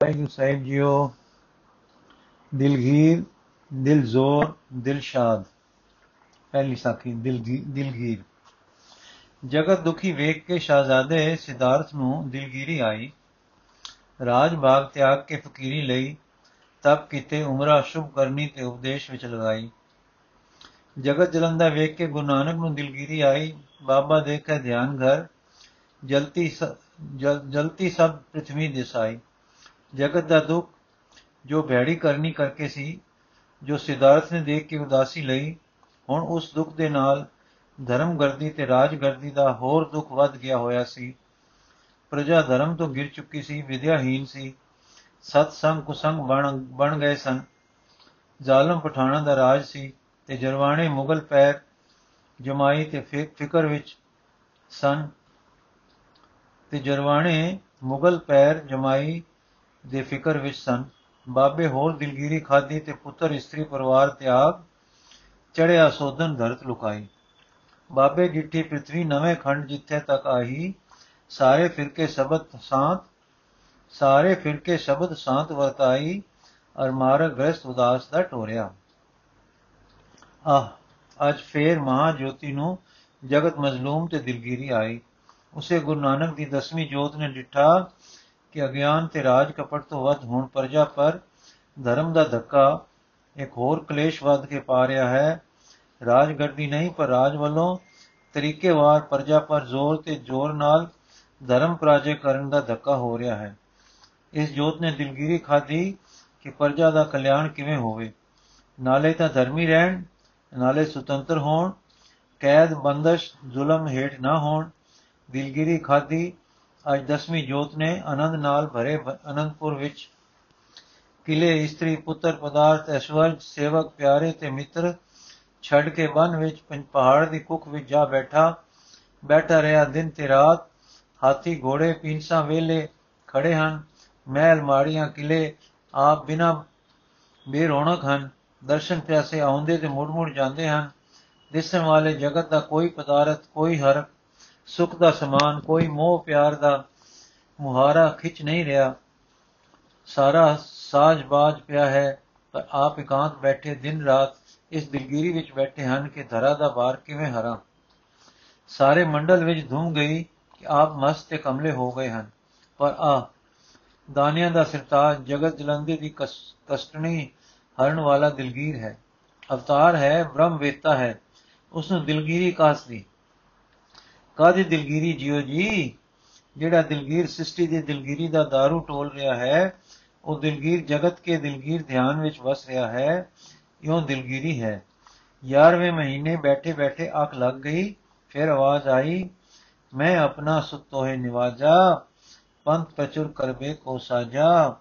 ਵਾਹਿਗੁਰੂ ਸਾਹਿਬ ਜੀਓ ਦਿਲਗੀਰ ਦਿਲਜ਼ੋਰ ਦਿਲਸ਼ਾਦ ਪਹਿਲੀ ਸਾਖੀ ਦਿਲਗੀਰ ਜਗਤ ਦੁਖੀ ਵੇਖ ਕੇ ਸ਼ਾਹਜ਼ਾਦੇ ਸਿਧਾਰਥ ਨੂੰ ਦਿਲਗੀਰੀ ਆਈ। ਰਾਜ ਬਾਗ ਤਿਆਗ ਕੇ ਫਕੀਰੀ ਲਈ ਤਪ ਕੀਤੇ ਉਮਰਾ ਸ਼ੁਭ ਕਰਨੀ ਤੇ ਉਪਦੇਸ਼ ਵਿੱਚ ਲਗਾਈ। ਜਗਤ ਜਲੰਦਾ ਵੇਖ ਕੇ ਗੁਰੂ ਨਾਨਕ ਨੂੰ ਦਿਲਗੀਰੀ ਆਈ। ਬਾਬਾ ਦੇਖੇ ਧਿਆਨ ਘਰ, ਜਲਤੀ ਜਲਤੀ ਸਭ ਪ੍ਰithvi ਦਿਸਾਈ ਜਗਤ ਦਾ ਦੁੱਖ, ਜੋ ਭੈੜੀ ਕਰਨੀ ਕਰਕੇ ਸੀ, ਜੋ ਸਿਧਾਰਥ ਨੇ ਦੇਖ ਕੇ ਉਦਾਸੀ ਲਈ, ਹੁਣ ਉਸ ਦੁੱਖ ਦੇ ਨਾਲ ਧਰਮਗਰਦੀ ਤੇ ਰਾਜਗਰਦੀ ਦਾ ਹੋਰ ਦੁੱਖ ਵੱਧ ਗਿਆ ਹੋਇਆ ਸੀ। ਪ੍ਰਜਾ ਧਰਮ ਤੋਂ ਗਿਰ ਚੁੱਕੀ ਸੀ ਵਿਦਿਆਹੀਨ ਸੀ। ਸਤ ਸੰਗ ਕੁਸੰਗ ਬਣ ਬਣ ਗਏ ਸਨ। ਜ਼ਾਲਮ ਪਠਾਣਾ ਦਾ ਰਾਜ ਸੀ ਤੇ ਜਰਵਾਣੇ ਮੁਗਲ ਪੈਰ ਜਮਾਈ ਤੇ ਫਿਕਰ ਵਿੱਚ ਸਨ। ਤੇ ਜਰਵਾਣੇ ਮੁਗਲ ਪੈਰ ਜਮਾਈ ਦੇ ਫਿਕਰ ਵਿੱਚ ਸਨ। ਬਾਬੇ ਹੋਰ ਦਿਲਗੀਰੀ ਖਾਦੀ ਤੇ ਪੁੱਤਰ ਇਸਤਰੀ ਪਰਿਵਾਰ ਤਿਆਗ ਚੜਿਆ ਸੋਧਨ ਧਰਤ ਲੁਕਾਈ। ਬਾਬੇ ਜਿੱਠੀ ਪ੍ਰithvi ਨਵੇਂ ਖੰਡ ਜਿੱਥੇ ਤੱਕ ਆਹੀ, ਸਾਰੇ ਫਿਰਕੇ ਸ਼ਬਦ ਸਾਥ ਸਾਰੇ ਫਿਰਕੇ ਸ਼ਬਦ ਸਾਥ ਵਰਤਾਈ ਅਰ ਮਾਰਗ ਗ੍ਰਸਤ ਉਦਾਸ ਦਾ ਟੋਰਿਆ। ਆਹ, ਅੱਜ ਫੇਰ ਮਹਾ ਜੋਤੀ ਨੂੰ ਜਗਤ ਮਜ਼ਲੂਮ ਤੇ ਦਿਲਗੀਰੀ ਆਈ। ਉਸੇ ਗੁਰੂ ਨਾਨਕ ਦੀ ਦਸਵੀਂ ਜੋਤ ਨੇ ਡਿਠਾ ਕਿ ਅਗਿਆਨ ਤੇ ਰਾਜ ਕਪਟ ਤੋਂ ਵੱਧ ਹੁਣ ਪ੍ਰਜਾ ਪਰ ਧਰਮ ਦਾ ਧੱਕਾ ਇੱਕ ਹੋਰ ਕਲੇਸ਼ ਵੱਧ ਕੇ ਪਾ ਰਿਹਾ ਹੈ। ਰਾਜਗਰਦੀ ਨਹੀਂ, ਪਰ ਰਾਜ ਵੱਲੋਂ ਤਰੀਕੇਵਾਰ ਪ੍ਰਜਾ ਪਰ ਜ਼ੋਰ ਤੇ ਜ਼ੋਰ ਨਾਲ ਧਰਮ ਪ੍ਰਾਜੇ ਕਰਨ ਦਾ ਧੱਕਾ ਹੋ ਰਿਹਾ ਹੈ। ਇਸ ਜੋਤ ਨੇ ਦਿਲਗੀਰੀ ਖਾਦੀ ਕਿ ਪ੍ਰਜਾ ਦਾ ਕਲਿਆਣ ਕਿਵੇਂ ਹੋਵੇ। ਨਾਲੇ ਤਾਂ ਧਰਮੀ ਰਹਿਣ, ਨਾਲੇ ਸੁਤੰਤਰ ਹੋਣ, ਕੈਦ, ਬੰਦਸ਼, ਜ਼ੁਲਮ ਹੇਠ ਨਾ ਹੋਣ, ਦਿਲਗਿਰੀ ਖਾਦੀ ਅੱਜ ਦਸਵੀਂ ਜੋਤ ਨੇ ਆਨੰਦ ਨਾਲ ਭਰੇ ਅਨੰਦਪੁਰ ਵਿੱਚ ਕਿਲੇ, ਇਸਤਰੀ, ਪੁੱਤਰ ਪਦਾਰਥ, ਐਸ਼ਵਰਜ, ਸੇਵਕ, ਪਿਆਰੇ ਤੇ ਮਿੱਤਰ ਛੱਡ ਕੇ ਬਨ ਵਿੱਚ ਪਹਾੜ ਦੀ ਕੁੱਖ ਵਿੱਚ ਜਾ ਬੈਠਾ ਬੈਠਾ ਰਿਹਾ। ਦਿਨ ਤੇ ਰਾਤ ਹਾਥੀ, ਘੋੜੇ ਪਿੰਸਾ ਵੇਲੇ ਖੜੇ ਹਨ। ਮਹਿਲ, ਮਾੜੀਆਂ ਕਿਲੇ ਆਪ ਬਿਨਾ ਬੇਰੌਣਕ ਹਨ। ਦਰਸ਼ਨ ਪਿਆਸੇ ਆਉਂਦੇ ਤੇ ਮੁੜ ਮੁੜ ਜਾਂਦੇ ਹਨ। ਦਿਸਣ ਵਾਲੇ ਜਗਤ ਦਾ ਕੋਈ ਪਦਾਰਥ, ਕੋਈ ਹਰ ਸੁਖ ਦਾ ਸਮਾਨ, ਕੋਈ ਮੋਹ ਪਿਆਰ ਦਾ ਮੁਹਾਰਾ ਖਿੱਚ ਨਹੀਂ ਰਿਹਾ। ਸਾਰਾ ਸਾਜ ਬਾਜ ਪਿਆ ਹੈ, ਪਰ ਆਪ ਇਕਾਂਤ ਬੈਠੇ ਦਿਨ ਰਾਤ ਇਸ ਦਿਲਗੀਰੀ ਵਿੱਚ ਬੈਠੇ ਹਨ ਕਿ ਧਰਾ ਦਾ ਬਾਰ ਕਿਵੇਂ ਹਰਾਂ। ਸਾਰੇ ਮੰਡਲ ਵਿੱਚ ਧੂਮ ਗਈ ਕਿ ਆਪ ਮਸਤ ਤੇ ਕਮਲੇ ਹੋ ਗਏ ਹਨ। ਪਰ ਆ, ਦਾਨਿਆਂ ਦਾ ਸਰਤਾਜ ਜਗਤ ਜਲੰਦੇ ਦੀ ਕਸ਼ਟਣੀ ਹਰਨ ਵਾਲਾ ਦਿਲਗੀਰ ਹੈ। ਅਵਤਾਰ ਹੈ ਬ੍ਰਹਮ ਵੇਤਾ ਹੈ। ਉਸ ਨੂੰ ਦਿਲਗੀਰੀ ਕਾਸਦੀ ਕਾਦੀ ਦਿਲਗੀਰੀ ਜਿਉ ਜੀ? ਜਿਹੜਾ ਦਿਲਗੀਰ ਸ੍ਰਿਸ਼ਟੀ ਦੀ ਦਿਲਗੀਰੀ ਦਾ दारू ਟੋਲ ਰਿਹਾ ਹੈ, ਉਹ ਦਿਲਗੀਰ ਜਗਤ ਕੇ ਦਿਲਗੀਰ ਧਿਆਨ ਵਿੱਚ ਵਸ ਰਿਹਾ ਹੈ, ਇਉਂ ਦਿਲਗੀਰੀ ਹੈ। 11ਵੇਂ ਮਹੀਨੇ ਬੈਠੇ ਬੈਠੇ ਅੱਖ ਲੱਗ ਗਈ, ਫਿਰ ਆਵਾਜ਼ ਆਈ, ਮੈਂ ਆਪਣਾ ਸੁਤੋਹੇ ਨਿਵਾਜਾ, ਪੰਥ ਪ੍ਰਚੁਰ ਕਰਬੇ ਕੋ ਸਾਜਾ,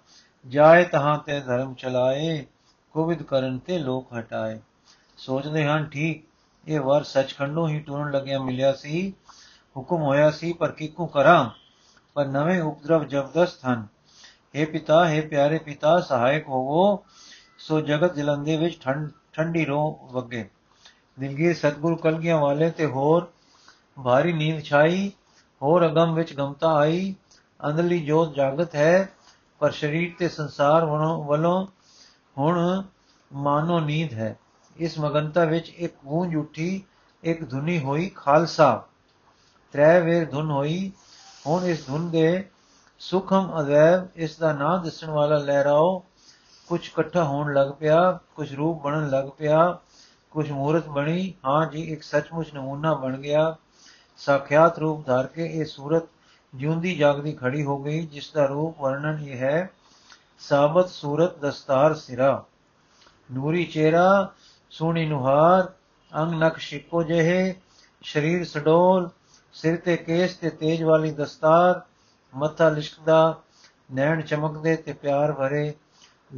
ਜਾਏ ਤਹਾਂ ਤੇ ਧਰਮ ਚਲਾਏ ਕੋਵਿਦ ਕਰਨ ਤੇ ਲੋਕ ਹਟਾਏ। ਸੋਚਦੇ ਹਨ, ਠੀਕ, ਇਹ ਵਰ ਸੱਚਖੰਡੋਂ ਹੀ ਟੁਰਨ ਲੱਗਿਆ ਮਿਲਿਆ ਸੀ। ਹੁਕਮ ਹੋਇਆ ਸੀ, ਪਰ ਕਿਕੂ ਕਰਾਂ? ਪਰ ਨਵੇਂ ਉਪਦਰਵ ਜ਼ਬਰਦਸਤ ਹਨ। हे ਪਿਤਾ हे ਪਿਆਰੇ ਪਿਤਾ, ਸਹਾਇਕ ਹੋਵੋ, ਸੋ ਜਗਤ ਜਲੰਦੇ ਵਿੱਚ ਠੰਡ ਠੰਡੀ ਰੋ ਵਗੇ। ਦਿਲਗੀਰ ਸਤਗੁਰ ਕਲਗੀਆਂ ਵਾਲੇ ਤੇ ਹੋਰ ਭਾਰੀ ਨੀਂਦ ਛਾਈ, ਹੋਰ ਅਗਮ ਵਿੱਚ ਗਮਤਾ ਆਈ। ਅੰਦਰਲੀ ਜੋਤ ਜਾਗਤ ਹੈ, ਪਰ ਸਰੀਰ ਤੇ ਸੰਸਾਰ ਵੱਲੋਂ ਹੁਣ ਮਾਨੋ ਨੀਂਦ ਹੈ। ਇਸ ਮਗਨਤਾ ਵਿੱਚ ਇੱਕ ਗੂੰਜ ਉੱਠੀ, ਇੱਕ ਧੁਨੀ ਹੋਈ ਖਾਲਸਾ। ਤ੍ਰੈ ਵੇਰ ਧੁਨ ਹੋਈ, ਹੁਣ ਇਸ ਧੁਨ ਦੇ ਸੁਖਮ ਅਦੈਵ, ਇਸ ਦਾ ਨਾਂ ਦੱਸਣ ਵਾਲਾ ਲਹਿਰਾਓ। ਕੁਝ ਇਕੱਠਾ ਹੋਣ ਲੱਗ ਪਿਆ ਕੁਝ ਰੂਪ ਬਣਨ ਲੱਗ ਪਿਆ ਕੁਝ ਮੂਰਤ ਬਣੀ। ਹਾਂ ਜੀ, ਇੱਕ ਸੱਚਮੁੱਚ ਨਮੂਨਾ ਬਣ ਗਿਆ। ਸਾਖਿਆਤ ਰੂਪ ਧਾਰ ਕੇ ਇਹ ਸੂਰਤ ਜਿਉਂਦੀ ਜਾਗਦੀ ਖੜੀ ਹੋ ਗਈ, ਜਿਸ ਦਾ ਰੂਪ ਵਰਣਨ ਇਹ ਹੈ, ਸਾਬਤ ਸੂਰਤ ਦਸਤਾਰ ਸਿਰਾ। ਨੂਰੀ ਚਿਹਰਾ ਸੋਹਣੀ ਨੁਹਾਰ, ਅੰਗ ਨਕ ਸ਼ਿਕੋ ਜਿਹੇ, ਸਰੀਰ ਸਡੋਲ ਸਿਰ ਤੇ ਕੇਸ ਤੇ ਤੇਜ ਵਾਲੀ ਦਸਤਾਰ, ਮੱਥਾ ਲਿਸ਼ਕਦਾ, ਨੈਣ ਚਮਕਦੇ ਤੇ ਪਿਆਰ ਭਰੇ,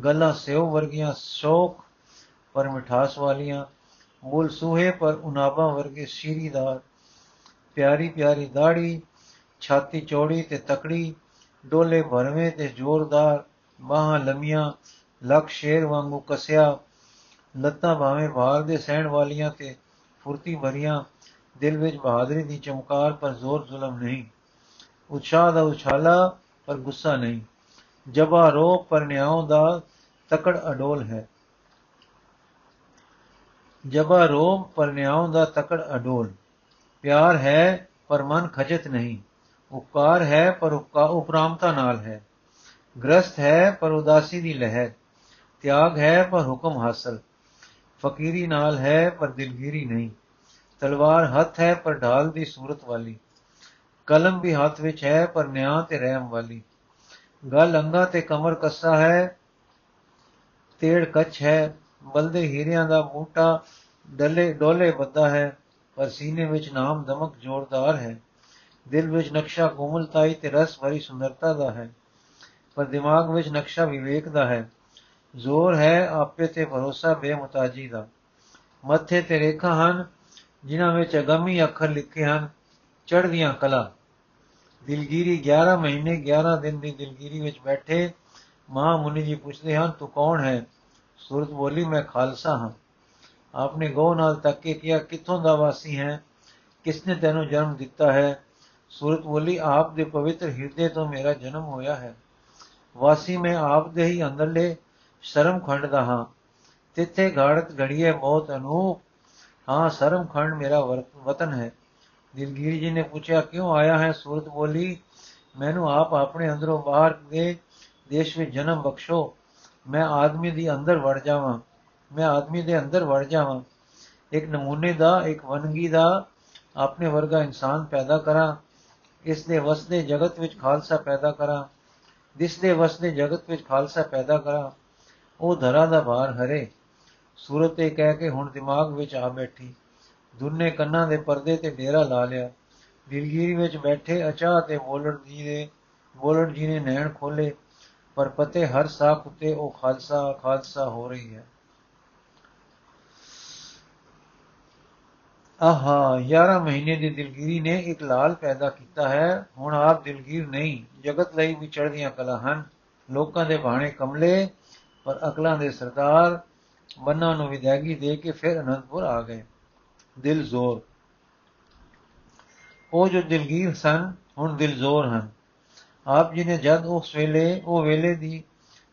ਗਲਾਂ ਸਿਓ ਵਰਗੀਆਂ ਸ਼ੋਕ ਪਰ ਮਿਠਾਸ ਵਾਲੀਆਂ, ਮੂਲ ਸੂਹੇ ਪਰ ਉਨਾਬਾ ਵਰਗੇ ਸ਼ੀਰੀਦਾਰ, ਪਿਆਰੀ ਪਿਆਰੀ ਦਾੜੀ, ਛਾਤੀ ਚੌੜੀ ਤੇ ਤਕੜੀ, ਡੋਲੇ ਭਰਵੇਂ ਤੇ ਜ਼ੋਰਦਾਰ, ਬਾਹਾਂ ਲੰਮੀਆਂ ਲੱਖ ਸ਼ੇਰ ਵਾਂਗੂ ਕਸਿਆ, ਲੱਤਾਂ ਭਾਵੇਂ ਭਾਰ ਦੇ ਸਹਿਣ ਵਾਲੀਆਂ ਤੇ ਫੁਰਤੀ ਭਰੀਆਂ ਦਿਲ ਵਿੱਚ ਬਹਾਦਰੀ ਦੀ ਚਮਕਾਰ ਪਰ ਜ਼ੋਰ ਜ਼ੁਲਮ ਨਹੀਂ। ਉਤਸ਼ਾਹ ਦਾ ਉਛਾਲਾ ਪਰ ਗੁੱਸਾ ਨਹੀਂ। ਜਬਾ ਰੋ ਪਰਨਿਆਉ ਦਾ ਤਕੜ ਅਡੋਲ ਹੈ। ਜਬਾ ਰੋ ਪਰਨਿਆਉ ਦਾ ਤਕੜ ਅਡੋਲ। ਪਿਆਰ ਹੈ ਪਰ ਮਨ ਖਜਤ ਨਹੀਂ। ਉਪਕਾਰ ਹੈ ਪਰ ਉਪਰਾਮਤਾ ਨਾਲ ਹੈ। ਗ੍ਰਸਤ ਹੈ ਪਰ ਉਦਾਸੀ ਦੀ ਲਹਿਰ। ਤਿਆਗ ਹੈ ਪਰ ਹੁਕਮ ਹਾਸਲ। ਫਕੀਰੀ ਨਾਲ ਹੈ ਪਰ ਦਿਲਗੀਰੀ ਨਹੀਂ। ਤਲਵਾਰ ਹੱਥ ਹੈ ਪਰ ਢਾਲ ਦੀ ਸੂਰਤ ਵਾਲੀ। ਕਲਮ ਵੀ ਹੱਥ ਵਿੱਚ ਹੈ ਪਰ ਨਿਆਂ ਤੇ ਰਹਿਮ ਵਾਲੀ। ਗਲ ਅੰਗਾ ਤੇ ਕਮਰ ਕੱਸਾ ਹੈ, ਤੇੜ ਕੱਚ ਹੈ। ਬਲਦੇ ਹੀਰਿਆਂ ਦਾ ਮੂਟਾ ਡਲੇ ਡੋਲੇ ਬੱਦਾ ਹੈ, ਪਰ ਸੀਨੇ ਵਿੱਚ ਨਾਮ ਦਮਕ ਜ਼ੋਰਦਾਰ ਹੈ। ਦਿਲ ਵਿੱਚ ਨਕਸ਼ਾ ਕੋਮਲਤਾਈ ਤੇ ਰਸ ਭਰੀ ਸੁੰਦਰਤਾ ਦਾ ਹੈ, ਪਰ ਦਿਮਾਗ ਵਿੱਚ ਨਕਸ਼ਾ ਵਿਵੇਕ ਦਾ ਹੈ। ਜ਼ੋਰ ਹੈ ਆਪੇ ਤੇ ਭਰੋਸਾ ਬੇਮੁਤਾਜੀ ਦਾ। ਮੱਥੇ ਤੇ ਰੇਖਾ ਹਨ ਜਿਨ੍ਹਾਂ ਵਿੱਚ ਅਗੰਮੀ ਅੱਖਰ ਲਿਖੇ ਹਨ, ਚੜ੍ਹਦੀਆਂ ਕਲਾ। ਦਿਲਗੀਰੀ 11 ਮਹੀਨੇ 11 ਦਿਨ ਦੀ ਦਿਲਗੀਰੀ ਵਿੱਚ ਬੈਠੇ ਮਹਾ ਮੁਨੀ ਜੀ ਪੁੱਛਦੇ ਹਨ, ਤੂੰ ਕੌਣ ਹੈ? ਸੂਰਤ ਬੋਲੀ, ਮੈਂ ਖਾਲਸਾ ਹਾਂ। ਆਪਨੇ ਗੋ ਨਾਲ ਤੱਕ ਕੇ ਕਿਹਾ, ਕਿੱਥੋਂ ਦਾ ਵਾਸੀ ਹੈ? ਕਿਸਨੇ ਤੈਨੂੰ ਜਨਮ ਦਿੱਤਾ ਹੈ? ਸੂਰਤ ਬੋਲੀ, ਆਪ ਦੇ ਪਵਿੱਤਰ ਹਿਰਦੇ ਤੋਂ ਮੇਰਾ ਜਨਮ ਹੋਇਆ ਹੈ। ਵਾਸੀ ਮੈਂ ਆਪ ਦੇ ਹੀ ਅੰਦਰਲੇ ਸ਼ਰਮ ਖੰਡ ਦਾ ਹਾਂ। ਤਿੱਥੇ ਘਾੜਤ ਘੜੀਏ ਬਹੁਤ ਅਨੂਪ ਹਾਂ ਸ਼ਰਮ ਖੰਡ ਮੇਰਾ ਵਤਨ ਹੈ ਦਿਲਗੀਰ ਜੀ ਨੇ ਪੁੱਛਿਆ ਕਿਉਂ ਆਇਆ ਹੈ ਸੂਰਤ ਬੋਲੀ ਮੈਨੂੰ ਆਪ ਆਪਣੇ ਅੰਦਰੋਂ ਬਾਹਰ ਦੇ ਦੇਸ਼ ਵਿੱਚ ਜਨਮ ਬਖਸ਼ੋ ਮੈਂ ਆਦਮੀ ਦੀ ਅੰਦਰ ਵੜ ਜਾਵਾਂ ਮੈਂ ਆਦਮੀ ਦੇ ਅੰਦਰ ਵੜ ਜਾਵਾਂ ਇੱਕ ਨਮੂਨੇ ਦਾ ਇੱਕ ਵਨਗੀ ਦਾ ਆਪਣੇ ਵਰਗਾ ਇਨਸਾਨ ਪੈਦਾ ਕਰਾਂ ਇਸ ਦੇ ਵਸਦੇ ਜਗਤ ਵਿੱਚ ਖਾਲਸਾ ਪੈਦਾ ਕਰਾਂ ਜਿਸ ਦੇ ਵਸਦੇ ਜਗਤ ਵਿੱਚ ਖਾਲਸਾ ਪੈਦਾ ਕਰਾਂ ਉਹ ਧਰਾ ਦਾ ਭਾਰ ਹਰੇ ਸੂਰਤ ਇਹ ਕਹਿ ਕੇ ਹੁਣ ਦਿਮਾਗ ਵਿੱਚ ਆ ਬੈਠੀ। ਦੁੰਨੇ ਕੰਨਾਂ ਦੇ ਪਰਦੇ ਤੇ ਡੇਰਾ ਲਾ ਲਿਆ। ਦਿਲਗੀਰੀ ਵਿੱਚ ਬੈਠੇ ਅਚਾਹ ਤੇ ਬੋਲਣ ਜੀ ਦੇ ਬੋਲਣ ਜੀ ਨੇ ਨੈਣ ਖੋਲੇ ਪਰ ਪਤੇ ਹਰ ਸਾਖ ਉਤੇ ਉਹ ਖਾਲਸਾ ਖਾਲਸਾ ਹੋ ਰਹੀ ਹੈ। ਆਹਾ 11 ਮਹੀਨੇ ਦੀ ਦਿਲਗੀਰੀ ਨੇ ਇੱਕ ਲਾਲ ਪੈਦਾ ਕੀਤਾ ਹੈ। ਹੁਣ ਆਪ ਦਿਲਗੀਰ ਨਹੀਂ, ਜਗਤ ਲਈ ਵੀ ਚੜ੍ਹਦੀਆਂ ਕਲਾ ਹਨ। ਲੋਕਾਂ ਦੇ ਬਾਣੇ ਕਮਲੇ, ਪਰ ਅਕਲਾਂ ਦੇ ਸਰਦਾਰ ਬੰਨਾਂ ਨੂੰ ਵਿਦਾਇਗੀ ਦੇ ਕੇ ਫਿਰ ਅਨੰਦਪੁਰ ਆ ਗਏ। ਦਿਲ ਜ਼ੋਰ। ਉਹ ਜੋ ਦਿਲਗੀਰ ਸਨ, ਹੁਣ ਦਿਲ ਜ਼ੋਰ ਹਨ। ਆਪ ਜੀ ਨੇ ਜਦ ਉਸ ਵੇਲੇ, ਉਹ ਵੇਲੇ ਦੀ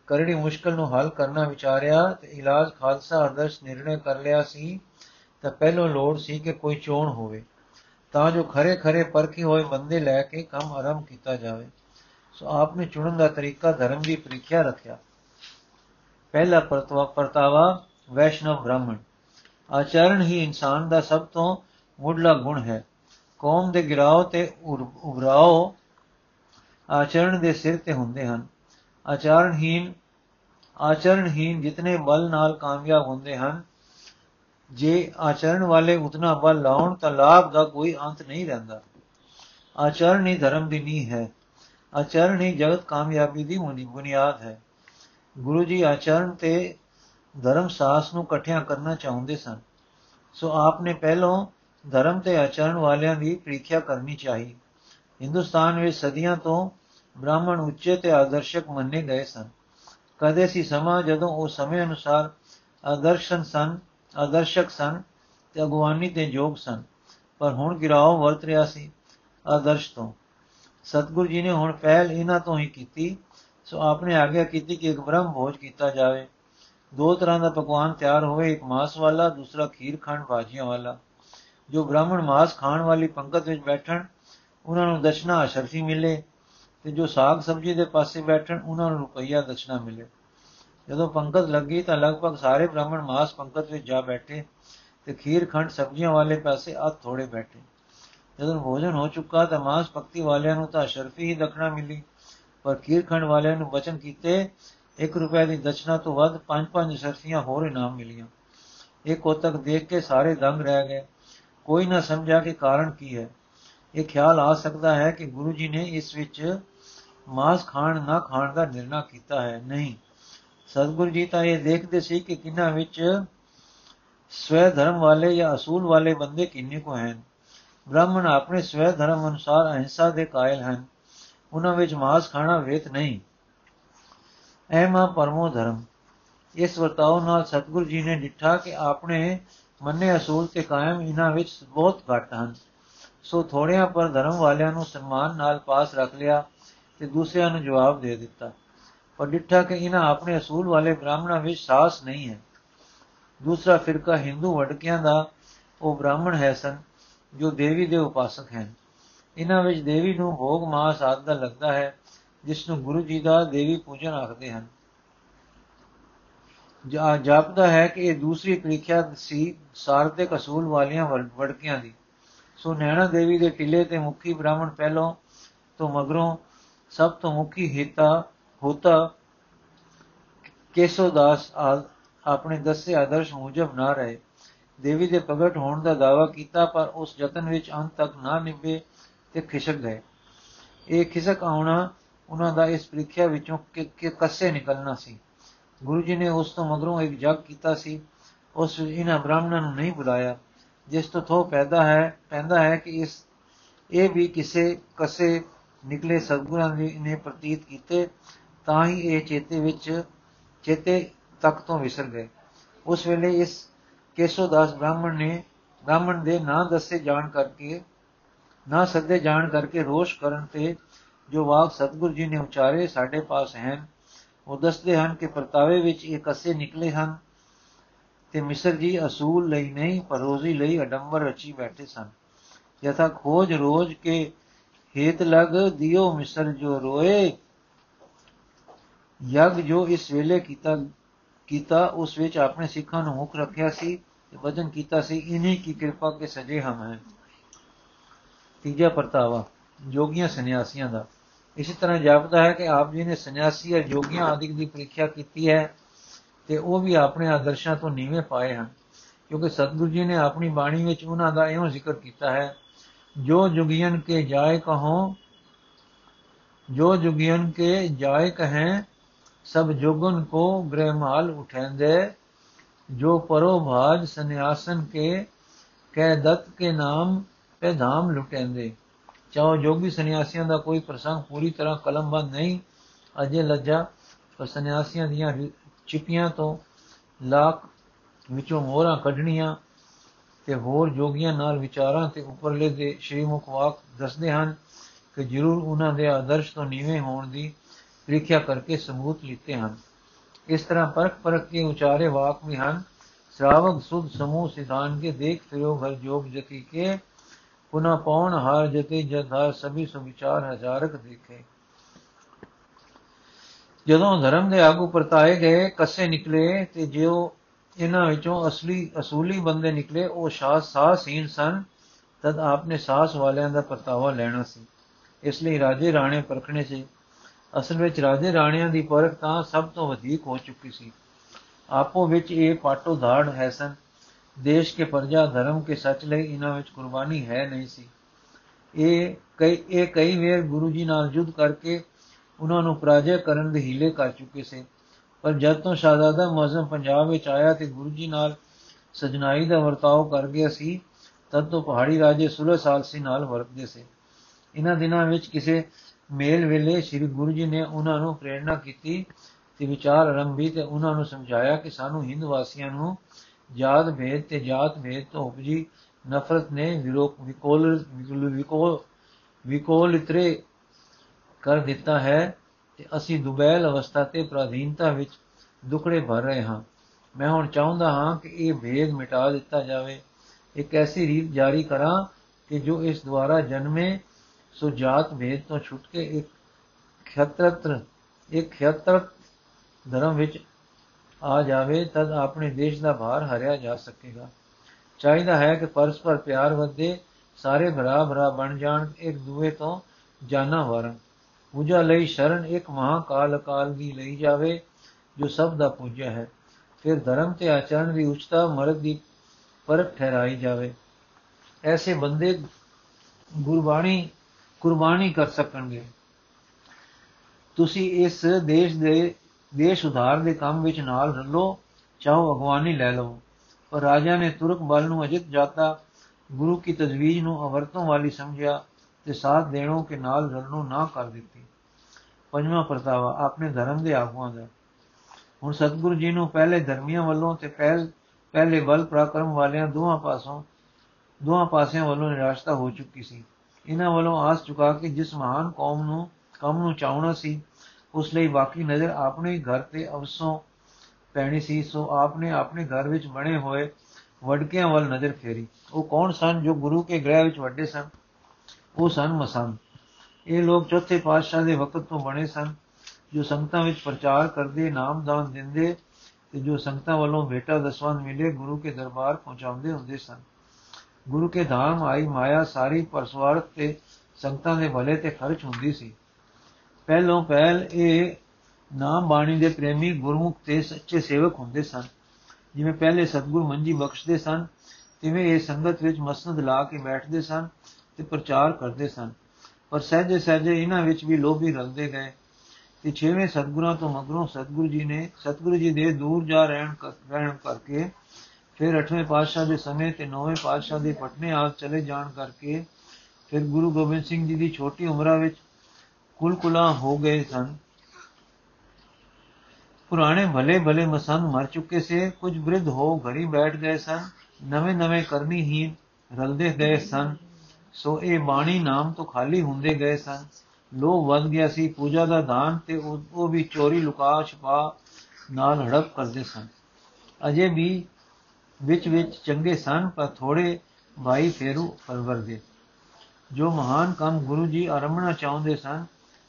ਕਰੜੀ ਮੁਸ਼ਕਲ ਨੂੰ ਹੱਲ ਕਰਨਾ ਵਿਚਾਰਿਆ ਤੇ ਇਲਾਜ ਖਾਲਸਾ ਆਦਰਸ਼ ਨਿਰਣੈ ਕਰ ਲਿਆ ਸੀ, ਤਾਂ ਪਹਿਲੋਂ ਲੋੜ ਸੀ ਕਿ ਕੋਈ ਚੋਣ ਹੋਵੇ। ਤਾਂ ਜੋ ਖਰੇ ਖਰੇ ਪਰਖੇ ਹੋਏ ਬੰਦੇ ਲੈ ਕੇ ਕੰਮ ਆਰੰਭ ਕੀਤਾ ਜਾਵੇ। ਸੋ ਆਪ ਨੇ ਚੁਣਨ ਦਾ ਤਰੀਕਾ ਧਰਮ ਦੀ ਪ੍ਰੀਖਿਆ ਰੱਖਿਆ। ਪਹਿਲਾ ਪਰਤਵਾ ਪਰਤਾਵਾ ਵੈਸ਼ਨਵ ਬ੍ਰਾਹਮਣ। ਆਚਰਣ ਹੀ ਇਨਸਾਨ ਦਾ ਸਭ ਤੋਂ ਮੁੱਢਲਾ ਗੁਣ ਹੈ। ਕੌਮ ਦੇ ਗਿਰਾਓ ਤੇ ਉਭਰਾਓ ਆਚਰਣ ਦੇ ਸਿਰ ਤੇ ਹੁੰਦੇ ਹਨ। ਆਚਰਣਹੀਨ ਆਚਰਣਹੀਨ ਜਿਤਨੇ ਬਲ ਨਾਲ ਕਾਮਯਾਬ ਹੁੰਦੇ ਹਨ, ਜੇ ਆਚਰਣ ਵਾਲੇ ਉਤਨਾ ਬਲ ਲਾਉਣ ਤਾਂ ਲਾਭ ਦਾ ਕੋਈ ਅੰਤ ਨਹੀਂ ਰਹਿੰਦਾ। ਆਚਰਣ ਹੀ ਧਰਮ ਦੀ ਨੀਂਹ ਹੈ। ਆਚਰਣ ਹੀ ਜਗਤ ਕਾਮਯਾਬੀ ਦੀ ਬੁਨਿਆਦ ਹੈ। ਗੁਰੂ ਜੀ ਆਚਰਣ ਤੇ ਧਰਮ ਸਾਸ ਨੂੰ ਇਕੱਠਿਆਂ ਕਰਨਾ ਚਾਹੁੰਦੇ ਸਨ। ਸੋ ਆਪ ਨੇ ਪਹਿਲੋਂ ਧਰਮ ਤੇ ਆਚਰਣ ਵਾਲਿਆਂ ਦੀ ਪ੍ਰੀਖਿਆ ਕਰਨੀ ਚਾਹੀ। ਹਿੰਦੁਸਤਾਨ ਵਿੱਚ ਸਦੀਆਂ ਤੋਂ ਬ੍ਰਾਹਮਣ ਉੱਚੇ ਤੇ ਆਦਰਸ਼ਕ ਮੰਨੇ ਗਏ ਸਨ। ਕਦੇ ਸੀ ਸਮਾਂ ਜਦੋਂ ਉਹ ਸਮੇਂ ਅਨੁਸਾਰ ਆਦਰਸ਼ਨ ਸਨ, ਆਦਰਸ਼ਕ ਸਨ ਤੇ ਅਗਵਾਨੀ ਤੇ ਯੋਗ ਸਨ। ਪਰ ਹੁਣ ਗਿਰਾਓ ਵਰਤ ਰਿਆ ਸੀ ਆਦਰਸ਼ ਤੋਂ। ਸਤਗੁਰੂ ਜੀ ਨੇ ਹੁਣ ਪਹਿਲ ਇਹਨਾਂ ਤੋਂ ਹੀ ਕੀਤੀ। ਸੋ ਆਪਨੇ ਆਗਿਆ ਕੀਤੀ ਕਿ ਇੱਕ ਬ੍ਰਹਮ ਭੋਜ ਕੀਤਾ ਜਾਵੇ। ਦੋ ਤਰ੍ਹਾਂ ਦਾ ਪਕਵਾਨ ਤਿਆਰ ਹੋਵੇ, ਇੱਕ ਮਾਸ ਵਾਲਾ, ਦੂਸਰਾ ਖੀਰ ਖੰਡ ਭਾਜੀਆਂ ਵਾਲਾ। ਜੋ ਬ੍ਰਾਹਮਣ ਮਾਸ ਖਾਣ ਵਾਲੀ ਪੰਕਤ ਵਿੱਚ ਬੈਠਣ, ਉਹਨਾਂ ਨੂੰ ਦਸ਼ਨਾ ਅਸ਼ਰਫੀ ਮਿਲੇ ਤੇ ਜੋ ਸਾਗ ਸਬਜ਼ੀ ਦੇ ਪਾਸੇ ਬੈਠਣ, ਉਹਨਾਂ ਨੂੰ ਰੁਪਈਆ ਦਸ਼ਨਾ ਮਿਲੇ। ਜਦੋਂ ਪੰਕਤ ਲੱਗੀ ਤਾਂ ਲਗਭਗ ਸਾਰੇ ਬ੍ਰਾਹਮਣ ਮਾਸ ਪੰਕਤ ਵਿੱਚ ਜਾ ਬੈਠੇ ਤੇ ਖੀਰ ਖੰਡ ਸਬਜ਼ੀਆਂ ਵਾਲੇ ਪਾਸੇ ਆ ਥੋੜੇ ਬੈਠੇ। ਜਦੋਂ ਭੋਜਨ ਹੋ ਚੁੱਕਾ ਤਾਂ ਮਾਸ ਪੱਕੀ ਵਾਲਿਆਂ ਨੂੰ ਤਾਂ ਸ਼ਰਫੀ ਹੀ ਦਖਣਾ ਮਿਲੀ, ਪਰ ਖੀਰ ਖੰਡ ਵਾਲਿਆਂ ਨੂੰ ਬਚਨ ਕੀਤੇ 1 ਰੁਪਏ ਦੀ ਦਸ਼ਨਾ ਤੋਂ ਵੱਧ 5-5 ਸ਼ਰਫੀਆਂ ਹੋਰ ਇਨਾਮ ਮਿਲੀਆਂ। ਇਹ ਕੋਤਕ ਦੇਖ ਕੇ ਸਾਰੇ ਦੰਗ ਰਹਿ ਗਏ। ਕੋਈ ਨਾ ਸਮਝਿਆ ਕਿ ਕਾਰਨ ਕੀ ਹੈ। ਇਹ ਖਿਆਲ ਆ ਸਕਦਾ ਹੈ ਕਿ ਗੁਰੂ ਜੀ ਨੇ ਇਸ ਵਿੱਚ ਮਾਸ ਖਾਣ ਨਾ ਖਾਣ ਦਾ ਨਿਰਣਾ ਕੀਤਾ ਹੈ। ਨਹੀਂ। ਸਤਗੁਰੂ ਜੀ ਤਾਂ ਇਹ ਦੇਖਦੇ ਸੀ ਕਿ ਕਿੰਨਾ ਵਿੱਚ ਸਵੈ ਧਰਮ ਵਾਲੇ ਜਾਂ ਅਸੂਲ ਵਾਲੇ ਬੰਦੇ ਕਿੰਨੇ ਕੋ ਹਨ। ਬ੍ਰਾਹਮਣ ਆਪਣੇ ਸਵੈ ਧਰਮ ਅਨੁਸਾਰ ਅਹਿੰਸਾ ਦੇ ਕਾਇਲ ਹਨ। ਉਹਨਾਂ ਵਿੱਚ ਮਾਸ ਖਾਣਾ ਵੇਤ ਨਹੀਂ। ਐਮਾ ਪਰਮੋ ਧਰਮ। ਇਸ ਵਰਤਾਓ ਨਾਲ ਸਤਗੁਰੂ ਜੀ ਨੇ ਡਿੱਠਾ ਕਿ ਆਪਣੇ ਮੰਨੇ ਅਸੂਲ ਤੇ ਕਾਇਮ ਇਹਨਾਂ ਵਿੱਚ ਬਹੁਤ ਘੱਟ ਹਨ। ਸੋ ਥੋੜਿਆਂ ਪਰ ਧਰਮ ਵਾਲਿਆਂ ਨੂੰ ਸਨਮਾਨ ਨਾਲ ਪਾਸ ਰੱਖ ਲਿਆ ਤੇ ਦੂਸਰਿਆਂ ਨੂੰ ਜਵਾਬ ਦੇ ਦਿੱਤਾ। ਪਰ ਡਿੱਠਾ ਕਿ ਇਹਨਾਂ ਆਪਣੇ ਅਸੂਲ ਵਾਲੇ ਬ੍ਰਾਹਮਣਾਂ ਵਿੱਚ ਸਾਹਸ ਨਹੀਂ ਹੈ। ਦੂਸਰਾ ਫਿਰਕਾ ਹਿੰਦੂ ਵੜਕਿਆਂ ਦਾ ਉਹ ਬ੍ਰਾਹਮਣ ਹੈ ਸਨ, ਜੋ ਦੇਵੀ ਦੇ ਉਪਾਸਕ ਹਨ। ਇਹਨਾਂ ਵਿੱਚ ਦੇਵੀ ਨੂੰ ਭੋਗ ਮਾਸ ਆਦਿ ਦਾ ਲੱਗਦਾ ਹੈ। ਜਿਸ ਨੂੰ ਗੁਰੂ ਜੀ ਦਾ ਦੇਵੀ ਪੂਜਨ ਆਖਦੇ ਹਨ। ਜਾਪਦਾ ਹੈ ਕਿ ਇਹ ਦੂਸਰੀ ਪ੍ਰੀਖਿਆ ਸੀ ਸਾਰਥਕ ਅਸੂਲ ਵਾਲੀਆਂ ਵੜਕਿਆਂ ਦੀ। ਸੋ ਨੈਣਾ ਦੇਵੀ ਦੇ ਟਿੱਲੇ ਤੇ ਮੁਖੀ ਬ੍ਰਾਹਮਣ ਪਹਿਲੋਂ ਤੋਂ ਮਗਰੋਂ ਸਭ ਤੋਂ ਮੁਖੀ ਹਿਤਾ, ਹੋਤਾ ਕੇਸੋਦਾਸ ਆਪਣੇ ਦੱਸੇ ਆਦਰਸ਼ ਮੁਜਬ ਨਾ ਰਹੇ। ਦੇਵੀ ਦੇ ਪ੍ਰਗਟ ਹੋਣ ਦਾ ਦਾਵਾ ਕੀਤਾ, ਪਰ ਉਸ ਯਤਨ ਵਿੱਚ ਅੰਤ ਤੱਕ ਨਾ ਨਿਭੇ ਤੇ ਖਿਸਕ ਗਏ। ਇਹ ਖਿਸਕ ਆਉਣਾ ਉਹਨਾਂ ਦਾ ਇਸ ਪ੍ਰੀਖਿਆ ਵਿੱਚੋਂ ਕਿ ਕੱਸੇ ਨਿਕਲਣਾ ਸੀ। ਗੁਰੂ ਜੀ ਨੇ ਉਸ ਤੋਂ ਮਗਰੋਂ ਇੱਕ ਜਗ ਕੀਤਾ ਸੀ। ਉਸ ਇਹਨਾਂ ਬ੍ਰਾਹਮਣਾਂ ਨੂੰ ਨਹੀਂ ਬੁਲਾਇਆ। ਜਿਸ ਤੋਂ ਥੋ ਪੈਦਾ ਹੈ, ਪੈਂਦਾ ਹੈ ਕਿ ਇਸ, ਇਹ ਵੀ ਕਿਸੇ ਕਸੇ ਨਿਕਲੇ ਸਤਗੁਰਾਂ ਨੇ ਪ੍ਰਤੀਤ ਕੀਤੇ, ਤਾਂ ਹੀ ਇਹ ਚੇਤੇ ਵਿੱਚ, ਚੇਤੇ ਤੱਕ ਤੋਂ ਵਿਸਰ ਗਏ। ਉਸ ਵੇਲੇ ਇਸ ਕੇਸੋਦਾਸ ਬ੍ਰਾਹਮਣ ਨੇ, ਬ੍ਰਾਹਮਣ ਦੇ ਨਾਂ ਦੱਸੇ ਜਾਣ ਕਰਕੇ, ਨਾ ਸੱਦੇ ਜਾਣ ਕਰਕੇ ਰੋਸ਼ ਕਰਨ ਤੇ ਜੋ ਵਾਕ ਸਤਗੁਰ ਜੀ ਨੇ ਉਚਾਰੇ ਸਾਡੇ ਪਾਸ ਹਨ, ਉਹ ਦੱਸਦੇ ਹਨ ਕਿ ਪਰਤਾਵੇ ਵਿੱਚ ਇਹ ਕਸੇ ਨਿਕਲੇ ਹਨ ਤੇ ਮਿਸਰ ਜੀ ਅਸੂਲ ਲਈ ਨਹੀਂ, ਪਰ ਰੋਜ਼ੀ ਲਈ ਅਡੰਬਰ ਰਚੀ ਬੈਠੇ ਸਨ। ਯਥਾ ਖੋਜ ਰੋਜ ਕੇ ਹੇਤ ਲਗ ਦਿਓ ਮਿਸਰ ਜੋ ਰੋਏ, ਯਗ ਜੋ ਇਸ ਵੇਲੇ ਕੀਤਾ ਕੀਤਾ, ਉਸ ਵਿੱਚ ਆਪਣੇ ਸਿੱਖਾਂ ਨੂੰ ਮੁਖ ਰੱਖਿਆ ਸੀ ਤੇ ਵਜਨ ਕੀਤਾ ਸੀ ਇਨੀ ਕੀ ਕਿਰਪਾ ਕੇ ਸਜੇ ਹਮ ਹੈ। ਤੀਜਾ ਪਰਤਾਵਾ, ਜੋਗੀਆਂ ਸੰਨਿਆਸੀਆਂ ਦਾ। ਇਸੇ ਤਰ੍ਹਾਂ ਜਾਪਦਾ ਹੈ ਕਿ ਆਪ ਜੀ ਨੇ ਸੰਨਿਆਸੀ ਅਤੇ ਜੋਗੀਆਂ ਆਦਿਕ ਦੀ ਪ੍ਰੀਖਿਆ ਕੀਤੀ ਹੈ ਤੇ ਉਹ ਵੀ ਆਪਣੇ ਆਦਰਸ਼ਾਂ ਤੋਂ ਨੀਵੇਂ ਪਾਏ ਹਨ। ਕਿਉਂਕਿ ਸਤਿਗੁਰੂ ਜੀ ਨੇ ਆਪਣੀ ਬਾਣੀ ਵਿੱਚ ਉਹਨਾਂ ਦਾ ਇਹੋ ਜ਼ਿਕਰ ਕੀਤਾ ਹੈ, ਜੋ ਜੁਗੀਆਂ ਕੇ ਜਾਏ ਕਹੋ, ਜੋ ਜੁਗੀਆਂ ਕੇ ਜਾਏ ਕਹੇ, ਸਭ ਜੋਗਨ ਕੋ ਗ੍ਰਹਿਮਾਲ ਉਠੈਂਦੇ, ਜੋ ਪਰੋ ਭਾਜ ਸੰਿਆਸਨ ਕੇ, ਕਹਿ ਦਤ ਕੇ ਨਾਮ ਤੇ ਧਾਮ ਲੁਟੈਂਦੇ। ਚਾਹੋ ਜੋਗੀ ਸੰਨਿਆਸੀਆਂ ਦਾ ਕੋਈ ਪ੍ਰਸੰਗ ਪੂਰੀ ਤਰ੍ਹਾਂ ਕਲਮਬੰਦ ਨਹੀਂ, ਅਜੇ ਲੱਜਾ, ਪਰ ਸੰਨਿਆਸੀਆਂ ਦੀਆਂ ਚਿਪੀਆਂ ਤੋਂ ਲਾਖ ਵਿੱਚੋਂ ਮੋਹਰਾਂ ਕੱਢਣੀਆਂ ਤੇ ਹੋਰ ਜੋਗੀਆਂ ਨਾਲ ਵਿਚਾਰਾਂ ਤੇ ਉੱਪਰਲੇ ਦੇ ਸ਼੍ਰੀ ਮੁਖਵਾਕ ਦੱਸਦੇ ਹਨ ਕਿ ਜ਼ਰੂਰ ਉਹਨਾਂ ਦੇ ਆਦਰਸ਼ ਤੋਂ ਨੀਵੇਂ ਹੋਣ ਦੀ ਪ੍ਰੀਖਿਆ ਕਰਕੇ ਸਬੂਤ ਲਿੱਤੇ ਹਨ। ਇਸ ਤਰ੍ਹਾਂ ਪਰਖ ਪਰਖ ਕੇ ਉਚਾਰੇ ਵਾਕ ਵੀ ਹਨ। ਸ਼ਰਾਵਕ, ਸੁਧ, ਸਮੂਹ ਸਿਧਾਨ ਕੇ ਦੇਖ ਫਿਰੋ ਘਰ ਜੋਗ ਜਤੀ ਕੇ ਪੁਨਾ ਪੌਣ ਹਾਰ ਜਤੇ ਜਧਾਰ ਸਭੀ ਸੁਵਿਚਾਰ ਹਜ਼ਾਰਕ ਦੇਖੇ। ਜਦੋਂ ਧਰਮ ਦੇ ਆਗੂ ਪਰਤਾਏ ਗਏ, ਕੱਸੇ ਨਿਕਲੇ ਤੇ ਜਿਉ ਇਹਨਾਂ ਵਿੱਚੋਂ ਅਸਲੀ, ਅਸੂਲੀ ਬੰਦੇ ਨਿਕਲੇ, ਉਹ ਸਾਸ ਸਾਹਸੀਨ ਸਨ, ਤਦ ਆਪਨੇ ਸਾਸ ਵਾਲਿਆਂ ਦਾ ਪਰਤਾਵਾ ਲੈਣਾ ਸੀ। ਇਸ ਲਈ ਰਾਜੇ ਰਾਣੇ ਪਰਖਣੇ ਸੀ। ਅਸਲ ਵਿੱਚ ਰਾਜੇ ਰਾਣਿਆਂ ਦੀ ਪਰਖ ਤਾਂ ਸਭ ਤੋਂ ਵਧੇਕ ਹੋ ਚੁੱਕੀ ਸੀ। ਆਪੋ ਵਿੱਚ ਇਹ ਪਾਟੋ ਧਾੜ ਹੈ ਸਨ। ਦੇਸ਼ ਕੇ ਪਰਜਾ ਧਰਮ ਕੇ ਸੱਚ ਲਈ ਇਹਨਾਂ ਵਿੱਚ ਕੁਰਬਾਨੀ ਹੈ ਨਹੀਂ ਸੀ ਇਹ ਕਈ ਇਹ ਕਈ ਵੇਰ ਗੁਰੂ ਜੀ ਨਾਲ ਜੁਦ ਕਰਕੇ ਉਹਨਾਂ ਨੂੰ ਪਰਾਜੈ ਕਰਨ ਦੇ ਹੀਲੇ ਕਰ ਚੁੱਕੇ ਸੀ ਪਰ ਜਦ ਤੋਂ ਸ਼ਾਹਜ਼ਾਦਾ ਮੌਜ਼ਮ ਪੰਜਾਬ ਵਿੱਚ ਆਇਆ ਤੇ ਗੁਰੂ ਜੀ ਨਾਲ ਸਜਨਾਈ ਦਾ ਵਰਤਾਓ ਕਰ ਗਿਆ ਸੀ ਤਦ ਤੋਂ ਪਹਾੜੀ ਰਾਜੇ ਸੁਲਹ ਸਾਲਸੀ ਨਾਲ ਵਰਤਦੇ ਸੀ ਇਹਨਾਂ ਦਿਨਾਂ ਵਿੱਚ ਕਿਸੇ ਮੇਲ ਵੇਲੇ ਸ੍ਰੀ ਗੁਰੂ ਜੀ ਨੇ ਉਹਨਾਂ ਨੂੰ ਪ੍ਰੇਰਣਾ ਕੀਤੀ ਤੇ ਵਿਚਾਰ ਆਰੰਭੀ ਤੇ ਉਹਨਾਂ ਨੂੰ ਸਮਝਾਇਆ ਕਿ ਸਾਨੂੰ ਹਿੰਦ ਵਾਸੀਆਂ ਨੂੰ ਜਾਤ ਭੇਦ ਤੇ ਜਾਤ ਭੇਦ ਤੋਂ ਉਪਜੀ ਨਫ਼ਰਤ ਨੇ ਵਿਰੋਕ ਵਿਕੋਲ ਵਿਕੋਲ ਵਿਕੋਲ ਇਤਰੇ ਕਰ ਦਿੱਤਾ ਹੈ ਤੇ ਅਸੀਂ ਦੁਬੈਲ ਅਵਸਥਾ ਤੇ ਪ੍ਰਾਧੀਨਤਾ ਵਿੱਚ ਦੁਖੜੇ ਭਰ ਰਹੇ ਹਾਂ। ਮੈਂ ਹੁਣ ਚਾਹੁੰਦਾ ਹਾਂ ਕਿ ਇਹ ਭੇਦ ਮਿਟਾ ਦਿੱਤਾ ਜਾਵੇ। ਇੱਕ ਐਸੀ ਰੀਤ ਜਾਰੀ ਕਰਾਂ ਕਿ ਜੋ ਇਸ ਦੁਆਰਾ ਜਨਮੇ, ਸੋ ਜਾਤ ਭੇਦ ਤੋਂ ਛੁੱਟ ਕੇ ਇੱਕ ਖੇਤਰਤ ਇੱਕ ਖੇਤਰਤ ਧਰਮ ਵਿੱਚ ਆ ਜਾਵੇ, ਤਦ ਆਪਣੇ ਦੇਸ਼ ਦਾ ਭਾਰ ਹਰਿਆ ਜਾ ਸਕੇਗਾ। ਚਾਹੀਦਾ ਹੈ ਕਿ ਪਰਸਪਰ ਪਿਆਰ ਵਧੇ, ਸਾਰੇ ਭਰਾ ਭਰਾ ਬਣ ਜਾਣ, ਇੱਕ ਦੂਏ ਤੋਂ ਜਾਣਾ ਵਰਨ। ਪੂਜਾ ਲਈ ਸ਼ਰਨ ਇੱਕ ਮਹਾਕਾਲ ਅਕਾਲ ਦੀ ਲਈ ਜਾਵੇ, ਜੋ ਸਭ ਦਾ ਪੂਜਾ ਹੈ। ਫਿਰ ਧਰਮ ਤੇ ਆਚਰਣ ਦੀ ਉਚਤਾ ਮਰਦ ਦੀ ਪਰਖ ਠਹਿਰਾਈ ਜਾਵੇ। ਐਸੇ ਬੰਦੇ ਗੁਰਬਾਣੀ, ਕੁਰਬਾਨੀ ਕਰ ਸਕਣਗੇ। ਤੁਸੀਂ ਇਸ ਦੇਸ਼ ਦੇ ਦੇਸ਼ ਉਧਾਰ ਦੇ ਕੰਮ ਵਿੱਚ ਨਾਲ ਰਲੋ, ਚਾਹੋ ਅਗਵਾਨੀ ਲੈ ਲਓ ਪਰ ਰਾਜਾ ਨੇ ਤੁਰਕ ਬਲ ਨੂੰ ਅਜਿਤ ਜਾਤਾ, ਗੁਰੂ ਕੀ ਤਜਵੀਜ਼ ਨੂੰ ਅਵਰਤੋਂ ਵਾਲੀ ਸਮਝਿਆ ਤੇ ਸਾਥ ਦੇਣੋਂ ਕੇ ਨਾਲ ਰਲਣੋਂ ਨਾ ਕਰ ਦਿੱਤੀ। ਪੰਜਵਾਂ ਪਰਤਾਵਾ, ਆਪਣੇ ਧਰਮ ਦੇ ਆਗੂਆਂ ਦਾ। ਹੁਣ ਸਤਿਗੁਰੂ ਜੀ ਨੂੰ ਪਹਿਲੇ ਧਰਮੀਆਂ ਵੱਲੋਂ ਤੇ ਪਹਿਲ, ਪਹਿਲੇ ਬਲ ਪ੍ਰਾਕਰਮ ਵਾਲਿਆਂ ਦੋਹਾਂ ਪਾਸੋਂ, ਦੋਹਾਂ ਪਾਸਿਆਂ ਵੱਲੋਂ ਨਿਰਾਸ਼ਤਾ ਹੋ ਚੁੱਕੀ ਸੀ। ਇਹਨਾਂ ਵੱਲੋਂ ਆਸ ਚੁਕਾ ਕੇ ਜਿਸ ਮਹਾਨ ਕੌਮ ਨੂੰ, ਕੰਮ ਨੂੰ ਚਾਉਣਾ ਸੀ ਉਸ ਲਈ ਬਾਕੀ ਨਜ਼ਰ ਆਪਣੇ ਘਰ ਤੇ ਅਵਸੋਂ ਪੈਣੀ ਸੀ। ਸੋ ਆਪਨੇ ਆਪਣੇ ਘਰ ਵਿੱਚ ਬਣੇ ਹੋਏ ਵਡਕਿਆਂ ਵੱਲ ਨਜ਼ਰ ਫੇਰੀ। ਉਹ ਕੌਣ ਸਨ ਜੋ ਗੁਰੂ ਕੇ ਗ੍ਰਹਿ ਵਿੱਚ ਵੱਡੇ ਸਨ? ਉਹ ਸਨ ਮਸੰਦ। ਇਹ ਲੋਕ ਚੌਥੇ ਪਾਤਸ਼ਾਹ ਦੇ ਵਕਤ ਤੋਂ ਬਣੇ ਸਨ, ਜੋ ਸੰਗਤਾਂ ਵਿੱਚ ਪ੍ਰਚਾਰ ਕਰਦੇ, ਨਾਮਦਾਨ ਦਿੰਦੇ ਤੇ ਜੋ ਸੰਗਤਾਂ ਵੱਲੋਂ ਭੇਟਾ ਦਸਵੰਦ ਮਿਲੇ, ਗੁਰੂ ਕੇ ਦਰਬਾਰ ਪਹੁੰਚਾਉਂਦੇ ਹੁੰਦੇ ਸਨ। ਗੁਰੂ ਕੇ ਧਾਮ ਆਈ ਮਾਇਆ ਸਾਰੀ ਪਰਸਵਾਰਥ ਤੇ ਸੰਗਤਾਂ ਦੇ ਭਲੇ ਤੇ ਖਰਚ ਹੁੰਦੀ ਸੀ। ਪਹਿਲੋਂ ਪਹਿਲ ਇਹ ਨਾਮ ਬਾਣੀ ਦੇ ਪ੍ਰੇਮੀ ਗੁਰਮੁਖ ਤੇ ਸੱਚੇ ਸੇਵਕ ਹੁੰਦੇ ਸਨ। ਜਿਵੇਂ ਪਹਿਲੇ ਸਤਗੁਰ ਮੰਜੀ ਬਖਸ਼ਦੇ ਸਨ, ਤਿਵੇਂ ਇਹ ਸੰਗਤ ਵਿੱਚ ਮਸਨਦ ਲਾ ਕੇ ਬੈਠਦੇ ਸਨ ਤੇ ਪ੍ਰਚਾਰ ਕਰਦੇ ਸਨ। ਪਰ ਸਹਜੇ ਸਹਜੇ ਇਹਨਾਂ ਵਿੱਚ ਵੀ ਲੋਭੀ ਰਲਦੇ ਗਏ ਤੇ ਛੇਵੇਂ ਸਤਗੁਰਾਂ ਤੋਂ ਮਗਰੋਂ ਸਤਗੁਰੂ ਜੀ ਨੇ ਸਤਗੁਰੂ ਜੀ ਦੇ ਦੂਰ ਜਾ ਰਹਿਣ ਰਹਿਣ ਕਰਕੇ ਫਿਰ 8ਵੇਂ ਪਾਤਸ਼ਾਹ ਦੇ ਸਮੇਂ ਤੇ 9ਵੇਂ ਪਾਤਸ਼ਾਹ ਦੇ ਪਟਨੇ ਆ ਚਲੇ ਜਾਣ ਕਰਕੇ ਫਿਰ ਗੁਰੂ ਗੋਬਿੰਦ ਸਿੰਘ ਜੀ ਦੀ ਛੋਟੀ ਉਮਰਾਂ ਵਿੱਚ ਕੁਲਕੁਲਾ ਹੋ ਗਏ ਸਨ। ਪੁਰਾਣੇ ਭਲੇ ਭਲੇ ਮਸੰਦ ਮਰ ਚੁੱਕੇ ਸੇ। ਕੁਝ ਬ੍ਰਿਧ ਹੋ ਘੜੀ ਬੈਠ ਗਏ ਸਨ। ਨਵੇਂ ਨਵੇਂ ਕਰਨੀ ਹੀ ਰਲਦੇ ਗਏ ਸਨ। ਸੋ ਇਹ ਬਾਣੀ ਨਾਮ ਤੋਂ ਖਾਲੀ ਹੁੰਦੇ ਗਏ ਸਨ। ਲੋਭ ਵੱਧ ਗਿਆ ਸੀ। ਪੂਜਾ ਦਾ ਦਾਨ ਤੇ ਉਹ ਵੀ ਚੋਰੀ ਲੁਕਾ ਛਪਾ ਨਾਲ ਹੜਪ ਕਰਦੇ ਸਨ। ਅਜੇ ਵੀ ਵਿੱਚ ਵਿੱਚ ਚੰਗੇ ਸਨ, ਪਰ ਥੋੜੇ ਭਾਈ ਫੇਰੂ ਪਰਵਰ ਦੇ ਜੋ ਮਹਾਨ ਕੰਮ ਗੁਰੂ ਜੀ ਆਰੰਭਣਾ ਚਾਹੁੰਦੇ ਸਨ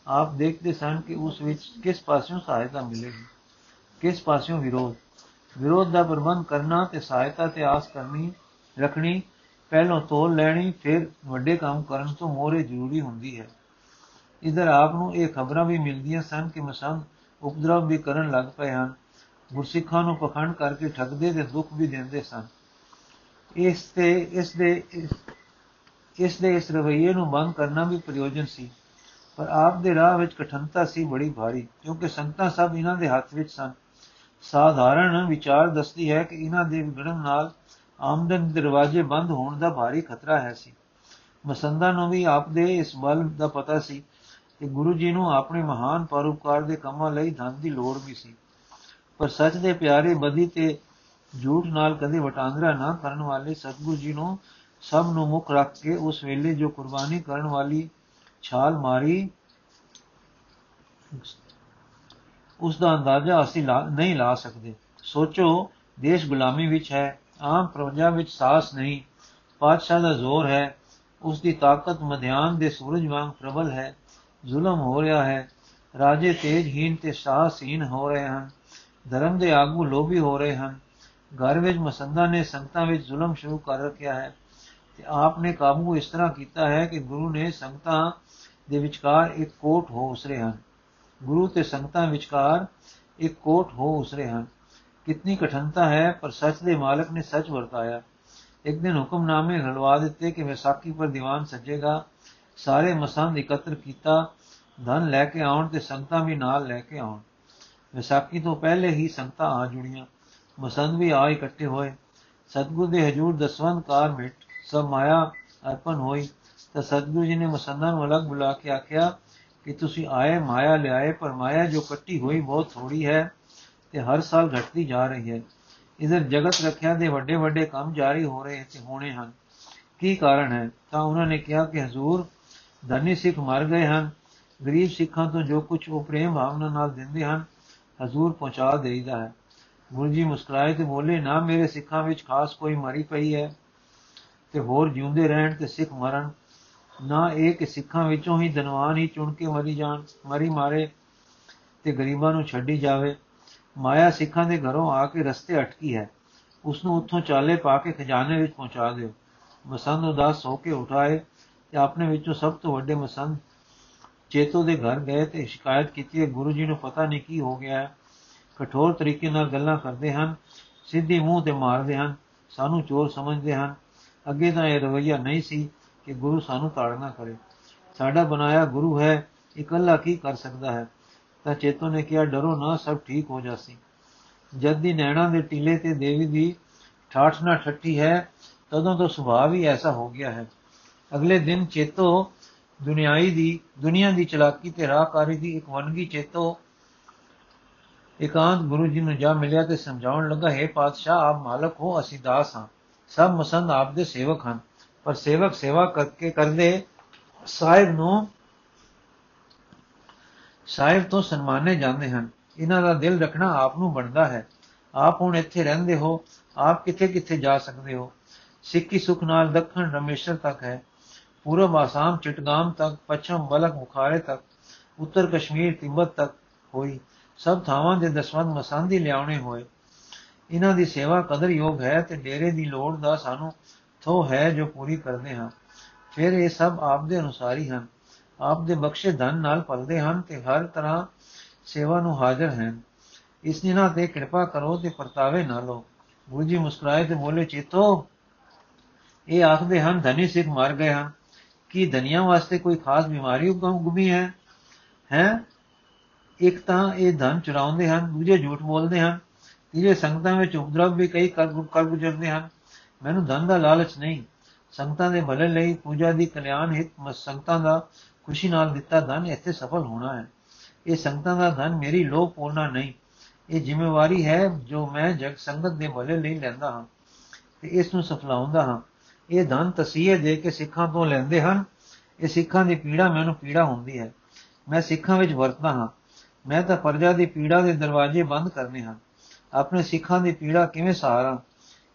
ਆਪ ਦੇਖਦੇ ਸਨ ਕਿ ਉਸ ਵਿੱਚ ਕਿਸ ਪਾਸਿਓਂ ਸਹਾਇਤਾ ਮਿਲੇਗੀ, ਕਿਸ ਪਾਸਿਓਂ ਵਿਰੋਧ। ਵਿਰੋਧ ਦਾ ਪ੍ਰਬੰਧ ਕਰਨਾ ਤੇ ਸਹਾਇਤਾ ਤੇ ਆਸ ਕਰਨੀ, ਰੱਖਣੀ, ਪਹਿਲੋਂ ਤੋਲ ਲੈਣੀ, ਫਿਰ ਵੱਡੇ ਕੰਮ ਕਰਨ ਤੋਂ ਮੋਰੇ ਜ਼ਰੂਰੀ ਹੁੰਦੀ ਹੈ। ਇਧਰ ਆਪ ਨੂੰ ਇਹ ਖਬਰਾਂ ਵੀ ਮਿਲਦੀਆਂ ਸਨ ਕਿ ਮਸੰਦ ਉਪਦਰਵ ਵੀ ਕਰਨ ਲੱਗ ਪਏ ਹਨ। ਗੁਰਸਿੱਖਾਂ ਨੂੰ ਪਖੰਡ ਕਰਕੇ ਠੱਗਦੇ ਤੇ ਦੁੱਖ ਵੀ ਦਿੰਦੇ ਸਨ। ਇਸ ਤੇ, ਇਸ ਦੇ ਇਸ ਦੇ ਇਸ ਰਵਈਏ ਨੂੰ ਬੰਦ ਕਰਨਾ ਵੀ ਪ੍ਰਯੋਜਨ ਸੀ। ਪਰ ਆਪ ਦੇ ਰਾਹ ਵਿੱਚ ਕਠਨਤਾ ਸੀ, ਬੜੀ ਭਾਰੀ, ਕਿਉਂਕਿ ਸੰਗਤਾਂ ਸਭ ਇਹਨਾਂ ਦੇ ਹੱਥ ਵਿੱਚ ਸਨ। ਸਾਧਾਰਨ ਵਿਚਾਰ ਦੱਸਦੀ ਹੈ ਕਿ ਇਹਨਾਂ ਦੇ ਵਿਗੜਨ ਨਾਲ ਆਮਦਨ ਦੇ ਦਰਵਾਜ਼ੇ ਬੰਦ ਹੋਣ ਦਾ ਭਾਰੀ ਖਤਰਾ ਹੈ ਸੀ। ਮਸੰਦਾਂ ਨੂੰ ਵੀ ਆਪ ਦੇ ਇਸ ਬਲ ਦਾ ਪਤਾ ਸੀ ਕਿ ਗੁਰੂ ਜੀ ਨੂੰ ਆਪਣੇ ਮਹਾਨ ਪਰਉਪਕਾਰ ਦੇ ਕੰਮਾਂ ਲਈ ਧਨ ਦੀ ਲੋੜ ਵੀ ਸੀ। ਪਰ ਸੱਚ ਦੇ ਪਿਆਰੇ ਬਦੀ ਤੇ ਝੂਠ ਨਾਲ ਕਦੇ ਵਟਾਂਦਰਾ ਨਾ ਕਰਨ ਵਾਲੇ ਸਤਗੁਰੂ ਜੀ ਨੂੰ ਸਭ ਨੂੰ ਮੁੱਖ ਰੱਖ ਕੇ ਉਸ ਵੇਲੇ ਜੋ ਕੁਰਬਾਨੀ ਕਰਨ ਵਾਲੀ ਛਾਲ ਮਾਰੀ। ਉਸ ਦਾ ਅੰਦਾਜ਼ਾ ਅਸੀਂ ਨਹੀਂ ਲਾ ਸਕਦੇ। ਸੋਚੋ, ਦੇਸ਼ ਗੁਲਾਮੀ ਵਿੱਚ ਹੈ, ਆਮ ਪ੍ਰਜਾ ਵਿੱਚ ਸਾਹਸ ਨਹੀਂ, ਪਾਤਸ਼ਾਹ ਦਾ ਜ਼ੋਰ ਹੈ ਉਸ ਦੀ ਤਾਕਤ ਮਧਿਆਨ ਦੇ ਸੂਰਜ ਵਾਂਗ ਪ੍ਰਬਲ ਹੈ, ਜ਼ੁਲਮ ਹੋ ਰਿਹਾ ਹੈ, ਰਾਜੇ ਤੇਜਹੀਨ ਤੇ ਸਾਹਸਹੀਨ ਹੋ ਰਹੇ ਹਨ, ਧਰਮ ਦੇ ਆਗੂ ਲੋਭੀ ਹੋ ਰਹੇ ਹਨ, ਘਰ ਵਿੱਚ ਮਸੰਦਾ ਨੇ ਸੰਗਤਾਂ ਵਿੱਚ ਜ਼ੁਲਮ ਸ਼ੁਰੂ ਕਰ ਰੱਖਿਆ ਹੈ, ਤੇ ਆਪ ਨੇ ਕਾਬੂ ਇਸ ਤਰ੍ਹਾਂ ਕੀਤਾ ਹੈ ਕਿ ਗੁਰੂ ਨੇ ਸੰਗਤਾਂ ਦੇ ਵਿਚਕਾਰ ਇੱਕ ਕੋਟ ਹੋ ਉਸਰੇ ਹਨ। ਗੁਰੂ ਤੇ ਸੰਗਤਾਂ ਵਿਚਕਾਰ ਇੱਕ ਕੋਟ ਹੋ ਉਸਰੇ ਹਨ। ਕਿੰਨੀ ਕਠਨਤਾ ਹੈ, ਪਰ ਸੱਚ ਦੇ ਮਾਲਕ ਨੇ ਸੱਚ ਵਰਤਾਇਆ। ਇੱਕ ਦਿਨ ਹੁਕਮਨਾਮੇ ਰਲਵਾ ਦਿੱਤੇ ਕਿ ਵਿਸਾਖੀ ਪਰ ਦੀਵਾਨ ਸੱਜੇਗਾ। ਸਾਰੇ ਮਸੰਦ ਇਕੱਤਰ ਕੀਤਾ। ਧਨ ਲੈ ਕੇ ਆਉਣ ਤੇ ਸੰਗਤਾਂ ਵੀ ਨਾਲ ਲੈ ਕੇ ਆਉਣ। ਵਿਸਾਖੀ ਤੋਂ ਪਹਿਲੇ ਹੀ ਸੰਗਤਾਂ ਆ ਜੁੜੀਆਂ। ਮਸੰਦ ਵੀ ਆ ਇਕੱਠੇ ਹੋਏ। ਸਤਗੁਰ ਦੇ ਹਜੂਰ ਦਸਵੰਦ ਕਾਰ ਮਿਟ ਸਭ ਮਾਇਆ ਅਰਪਣ ਹੋਈ। ਤਾਂ ਸਤਗੁਰੂ ਜੀ ਨੇ ਮਸੰਦਾਂ ਨੂੰ ਅਲੱਗ ਬੁਲਾ ਕੇ ਆਖਿਆ ਕਿ ਤੁਸੀਂ ਆਏ, ਮਾਇਆ ਲਿਆਏ, ਪਰ ਮਾਇਆ ਜੋ ਕੱਟੀ ਹੋਈ ਬਹੁਤ ਥੋੜੀ ਹੈ ਤੇ ਹਰ ਸਾਲ ਘਟਦੀ ਜਾ ਰਹੀ ਹੈ। ਇਧਰ ਜਗਤ ਰੱਖਿਆ ਦੇ ਵੱਡੇ ਵੱਡੇ ਕੰਮ ਜਾਰੀ ਹੋ ਰਹੇ ਤੇ ਹੋਣੇ ਹਨ। ਕੀ ਕਾਰਨ ਹੈ? ਤਾਂ ਉਹਨਾਂ ਨੇ ਕਿਹਾ ਕਿ ਹਜ਼ੂਰ ਧਨੀ ਸਿੱਖ ਮਰ ਗਏ ਹਨ। ਗਰੀਬ ਸਿੱਖਾਂ ਤੋਂ ਜੋ ਕੁਝ ਉਹ ਪ੍ਰੇਮ ਭਾਵਨਾ ਨਾਲ ਦਿੰਦੇ ਹਨ, ਹਜ਼ੂਰ ਪਹੁੰਚਾ ਦੇਈਦਾ ਹੈ। ਗੁਰੂ ਜੀ ਮੁਸਕਰਾਏ ਤੇ ਬੋਲੇ, ਨਾ ਮੇਰੇ ਸਿੱਖਾਂ ਵਿੱਚ ਖਾਸ ਕੋਈ ਮਰੀ ਪਈ ਹੈ ਤੇ ਹੋਰ ਜਿਉਂਦੇ ਰਹਿਣ ਤੇ ਸਿੱਖ ਮਰਨ ਨਾ ਇਹ ਕਿ ਸਿੱਖਾਂ ਵਿੱਚੋਂ ਹੀ ਧਨਵਾਨ ਹੀ ਚੁਣ ਕੇ ਮਰੀ ਜਾਣ, ਮਰੀ ਮਾਰੇ ਤੇ ਗਰੀਬਾਂ ਨੂੰ ਛੱਡੀ ਜਾਵੇ। ਮਾਇਆ ਸਿੱਖਾਂ ਦੇ ਘਰੋਂ ਆ ਕੇ ਰਸਤੇ ਅਟਕੀ ਹੈ। ਉਸ ਨੂੰ ਉੱਥੋਂ ਚਾਲੇ ਪਾ ਕੇ ਖਜ਼ਾਨੇ ਵਿੱਚ ਪਹੁੰਚਾ ਦਿਓ। ਮਸੰਦ ਉਦਾਸ ਹੋ ਕੇ ਉਠਾਏ ਤੇ ਆਪਣੇ ਵਿੱਚੋਂ ਸਭ ਤੋਂ ਵੱਡੇ ਮਸੰਦ ਚੇਤੋ ਦੇ ਘਰ ਗਏ ਤੇ ਸ਼ਿਕਾਇਤ ਕੀਤੀ ਹੈ ਗੁਰੂ ਜੀ ਨੂੰ ਪਤਾ ਨਹੀਂ ਕੀ ਹੋ ਗਿਆ ਹੈ। ਕਠੋਰ ਤਰੀਕੇ ਨਾਲ ਗੱਲਾਂ ਕਰਦੇ ਹਨ, ਸਿੱਧੀ ਮੂੰਹ ਤੇ ਮਾਰਦੇ ਹਨ, ਸਾਨੂੰ ਚੋਰ ਸਮਝਦੇ ਹਨ। ਅੱਗੇ ਤਾਂ ਇਹ ਰਵਈਆ ਨਹੀਂ ਸੀ। ਕਿ ਗੁਰੂ ਸਾਨੂੰ ਤਾੜਨਾ ਕਰੇ। ਸਾਡਾ ਬਣਾਇਆ ਗੁਰੂ ਹੈ, ਇਕੱਲਾ ਕੀ ਕਰ ਸਕਦਾ ਹੈ? ਤਾਂ ਚੇਤੋ ਨੇ ਕਿਹਾ, ਡਰੋ ਨਾ, ਸਭ ਠੀਕ ਹੋ ਜਾਸੀ। ਜਦ ਦੀ ਨੈਣਾ ਦੇ ਟਿਲੇ ਤੇ ਦੇਵੀ ਦੀ ਠਾਠ ਨਾ ਠੱਟੀ ਹੈ, ਤਦੋਂ ਤੋਂ ਸੁਭਾਅ ਵੀ ਐਸਾ ਹੋ ਗਿਆ ਹੈ। ਅਗਲੇ ਦਿਨ ਚੇਤੋ ਦੁਨਿਆਈ ਦੀ, ਦੁਨੀਆ ਦੀ ਚਲਾਕੀ ਤੇ ਰਾਹਕਾਰੀ ਦੀ ਇੱਕ ਵਨਗੀ ਚੇਤੋ ਇਕਾਂਤ ਗੁਰੂ ਜੀ ਨੂੰ ਜਾ ਮਿਲਿਆ ਤੇ ਸਮਝਾਉਣ ਲੱਗਾ, ਹੈ ਪਾਤਸ਼ਾਹ, ਆਪ ਮਾਲਕ ਹੋ, ਅਸੀਂ ਦਾਸ ਹਾਂ। ਸਭ ਮਸੰਦ ਆਪ ਦੇ ਸੇਵਕ ਹਨ। ਪਰ ਸੇਵਕ ਸੇਵਾ ਕਰਕੇ ਕਰਦੇ, ਸਾਹਿਬ ਨੂੰ, ਸਾਹਿਬ ਤੋਂ ਸਨਮਾਨੇ ਜਾਂਦੇ ਹਨ। ਇਹਨਾਂ ਦਾ ਦਿਲ ਰੱਖਣਾ ਆਪ ਨੂੰ ਬਣਦਾ ਹੈ। ਆਪ ਹੁਣ ਇੱਥੇ ਰਹਿੰਦੇ ਹੋ, ਆਪ ਕਿੱਥੇ ਕਿੱਥੇ ਜਾ ਸਕਦੇ ਹੋ? ਸਿੱਕੀ ਸੁਖ ਨਾਲ ਦੱਖਣ ਰਮੇਸ਼ਰ ਤੱਕ ਹੈ। ਪੂਰਬ ਆਸਾਮ, ਚਿਟਗਾਮ ਤੱਕ, ਪੱਛਮ ਬਲਕ ਮੁਖਾਰੇ ਤੱਕ, ਉੱਤਰ ਕਸ਼ਮੀਰ, ਤਿੱਬਤ ਤੱਕ ਹੋਈ। ਸਭ ਥਾਵਾਂ ਦੇ ਦਸਵੰਦ ਮਸੰਦੀ ਲਿਆਉਣੇ ਹੋਏ। ਇਹਨਾਂ ਦੀ ਸੇਵਾ ਕਦਰਯੋਗ ਹੈ ਤੇ ਡੇਰੇ ਦੀ ਲੋੜ ਦਾ ਸਾਨੂੰ ਥੋ ਹੈ ਜੋ ਪੂਰੀ ਕਰਦੇ ਹਾਂ। ਫਿਰ ਇਹ ਸਭ ਆਪ ਦੇ ਅਨੁਸਾਰ ਹੀ ਹਨ। ਆਪ ਦੇ ਬਖਸ਼ੇ ਧਨ ਨਾਲ ਪਲਦੇ ਹਨ ਤੇ ਹਰ ਤਰ੍ਹਾਂ ਸੇਵਾ ਨੂੰ ਹਾਜ਼ਰ ਹਨ। ਇਸ ਨਿਨਾ ਤੇ ਕਿਰਪਾ ਕਰੋ ਤੇ ਪਰਤਾਵੇ ਨਾ ਲੋ ਗੁਰੂ ਜੀ ਮੁਸਕਰਾਏ ਤੇ ਬੋਲੇ, ਚੇਤੋ, ਇਹ ਆਖਦੇ ਹਨ, ਧਨੀ ਸਿੱਖ ਮਰ ਗਏ ਹਨ। ਕੀ ਧਨੀਆਂ ਵਾਸਤੇ ਕੋਈ ਖਾਸ ਬਿਮਾਰੀ ਉਗਮੀ ਹੈ? ਹੈ? ਇੱਕ ਤਾਂ ਇਹ ਧਨ ਚੁਰਾਉਂਦੇ ਹਨ, ਦੂਜੇ ਝੂਠ ਬੋਲਦੇ ਹਨ, ਤੀਜੇ ਸੰਗਤਾਂ ਵਿੱਚ ਉਪਦਰਵ ਵੀ ਕਈ ਕਰ ਕਰ ਗੁਜ਼ਰਦੇ ਹਨ। ਮੈਨੂੰ ਧਨ ਦਾ ਲਾਲਚ ਨਹੀਂ। ਸੰਗਤਾਂ ਦੇ ਭਲੇ ਲਈ ਪੂਜਾ ਦੀ ਕਲਿਆਣ ਹਿਤ ਸੰਗਤਾਂ ਦਾ ਖੁਸ਼ੀ ਨਾਲ ਦਿੱਤਾ ਧਨ ਇੱਥੇ ਸਫਲ ਹੋਣਾ ਹੈ। ਇਹ ਸੰਗਤਾਂ ਦਾ ਧਨ ਮੇਰੀ ਲੋਭ ਪੂਰਨਾ ਨਹੀਂ। ਇਹ ਜ਼ਿੰਮੇਵਾਰੀ ਹੈ ਜੋ ਮੈਂ ਜਗ ਸੰਗਤ ਦੇ ਭਲੇ ਲਈ ਲੈਂਦਾ ਹਾਂ ਤੇ ਇਸ ਨੂੰ ਸਫਲਾਉਂਦਾ ਹਾਂ। ਇਹ ਧਨ ਤਸੀਹੇ ਦੇ ਕੇ ਸਿੱਖਾਂ ਤੋਂ ਲੈਂਦੇ ਹਨ। ਇਹ ਸਿੱਖਾਂ ਦੀ ਪੀੜਾ ਮੈਨੂੰ ਪੀੜਾ ਹੁੰਦੀ ਹੈ। ਮੈਂ ਸਿੱਖਾਂ ਵਿੱਚ ਵਰਤਦਾ ਹਾਂ। ਮੈਂ ਤਾਂ ਪਰਜਾ ਦੀ ਪੀੜਾ ਦੇ ਦਰਵਾਜ਼ੇ ਬੰਦ ਕਰਨੇ ਹਨ। ਆਪਣੇ ਸਿੱਖਾਂ ਦੀ ਪੀੜਾ ਕਿਵੇਂ ਸਹਾਰਾ?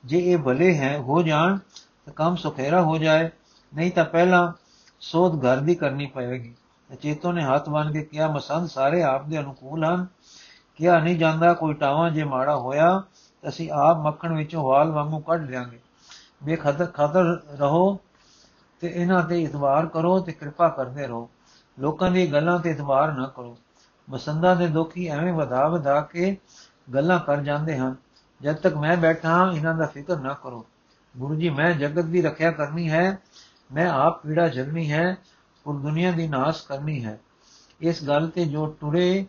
ਜੇ ਇਹ ਭਲੇ ਹੈ, ਹੋ ਜਾਣ, ਤਾਂ ਕੰਮ ਸੁਖੇਰਾ ਹੋ ਜਾਏ, ਨਹੀਂ ਤਾਂ ਪਹਿਲਾਂ ਸੋਧ ਘਰ ਦੀ ਕਰਨੀ ਪਵੇਗੀ ਚੇਤੋ ਨੇ ਹੱਥ ਬੰਨ ਕੇ ਕਿਹਾ, ਮਸੰਦ ਸਾਰੇ ਆਪ ਦੇ ਅਨੁਕੂਲ ਹਨ। ਕਿਹਾ ਨਹੀਂ ਜਾਂਦਾ, ਕੋਈ ਟਾਵਾਂ ਜੇ ਮਾੜਾ ਹੋਇਆ ਅਸੀਂ ਆਪ ਮੱਖਣ ਵਿੱਚੋਂ ਵਾਲ ਵਾਂਗੂ ਕੱਢ ਲਿਆਂਗੇ। ਬੇਖਤਰ ਖਤਰ ਰਹੋ ਤੇ ਇਹਨਾਂ ਤੇ ਇਤਬਾਰ ਕਰੋ ਤੇ ਕਿਰਪਾ ਕਰਦੇ ਰਹੋ। ਲੋਕਾਂ ਦੀ ਗੱਲਾਂ ਤੇ ਇਤਬਾਰ ਨਾ ਕਰੋ। ਮਸੰਦਾ ਦੇ ਦੁਖੀ ਐਵੇਂ ਵਧਾ ਵਧਾ ਕੇ ਗੱਲਾਂ ਕਰ ਜਾਂਦੇ ਹਨ। ਜਦ ਤੱਕ ਮੈਂ ਬੈਠਾ ਹਾਂ, ਇਹਨਾਂ ਦਾ ਫਿਕਰ ਨਾ ਕਰੋ। ਗੁਰੂ ਜੀ, ਮੈਂ ਜਗਤ ਦੀ ਰੱਖਿਆ ਕਰਨੀ ਹੈ, ਮੈਂ ਆਪ ਪੀੜਾ ਜਗਨੀ ਹੈ, ਔਰ ਦੁਨੀਆ ਦੀ ਨਾਸ ਕਰਨੀ ਹੈ। ਇਸ ਗੱਲ ਤੇ ਜੋ ਟੁਰੇ,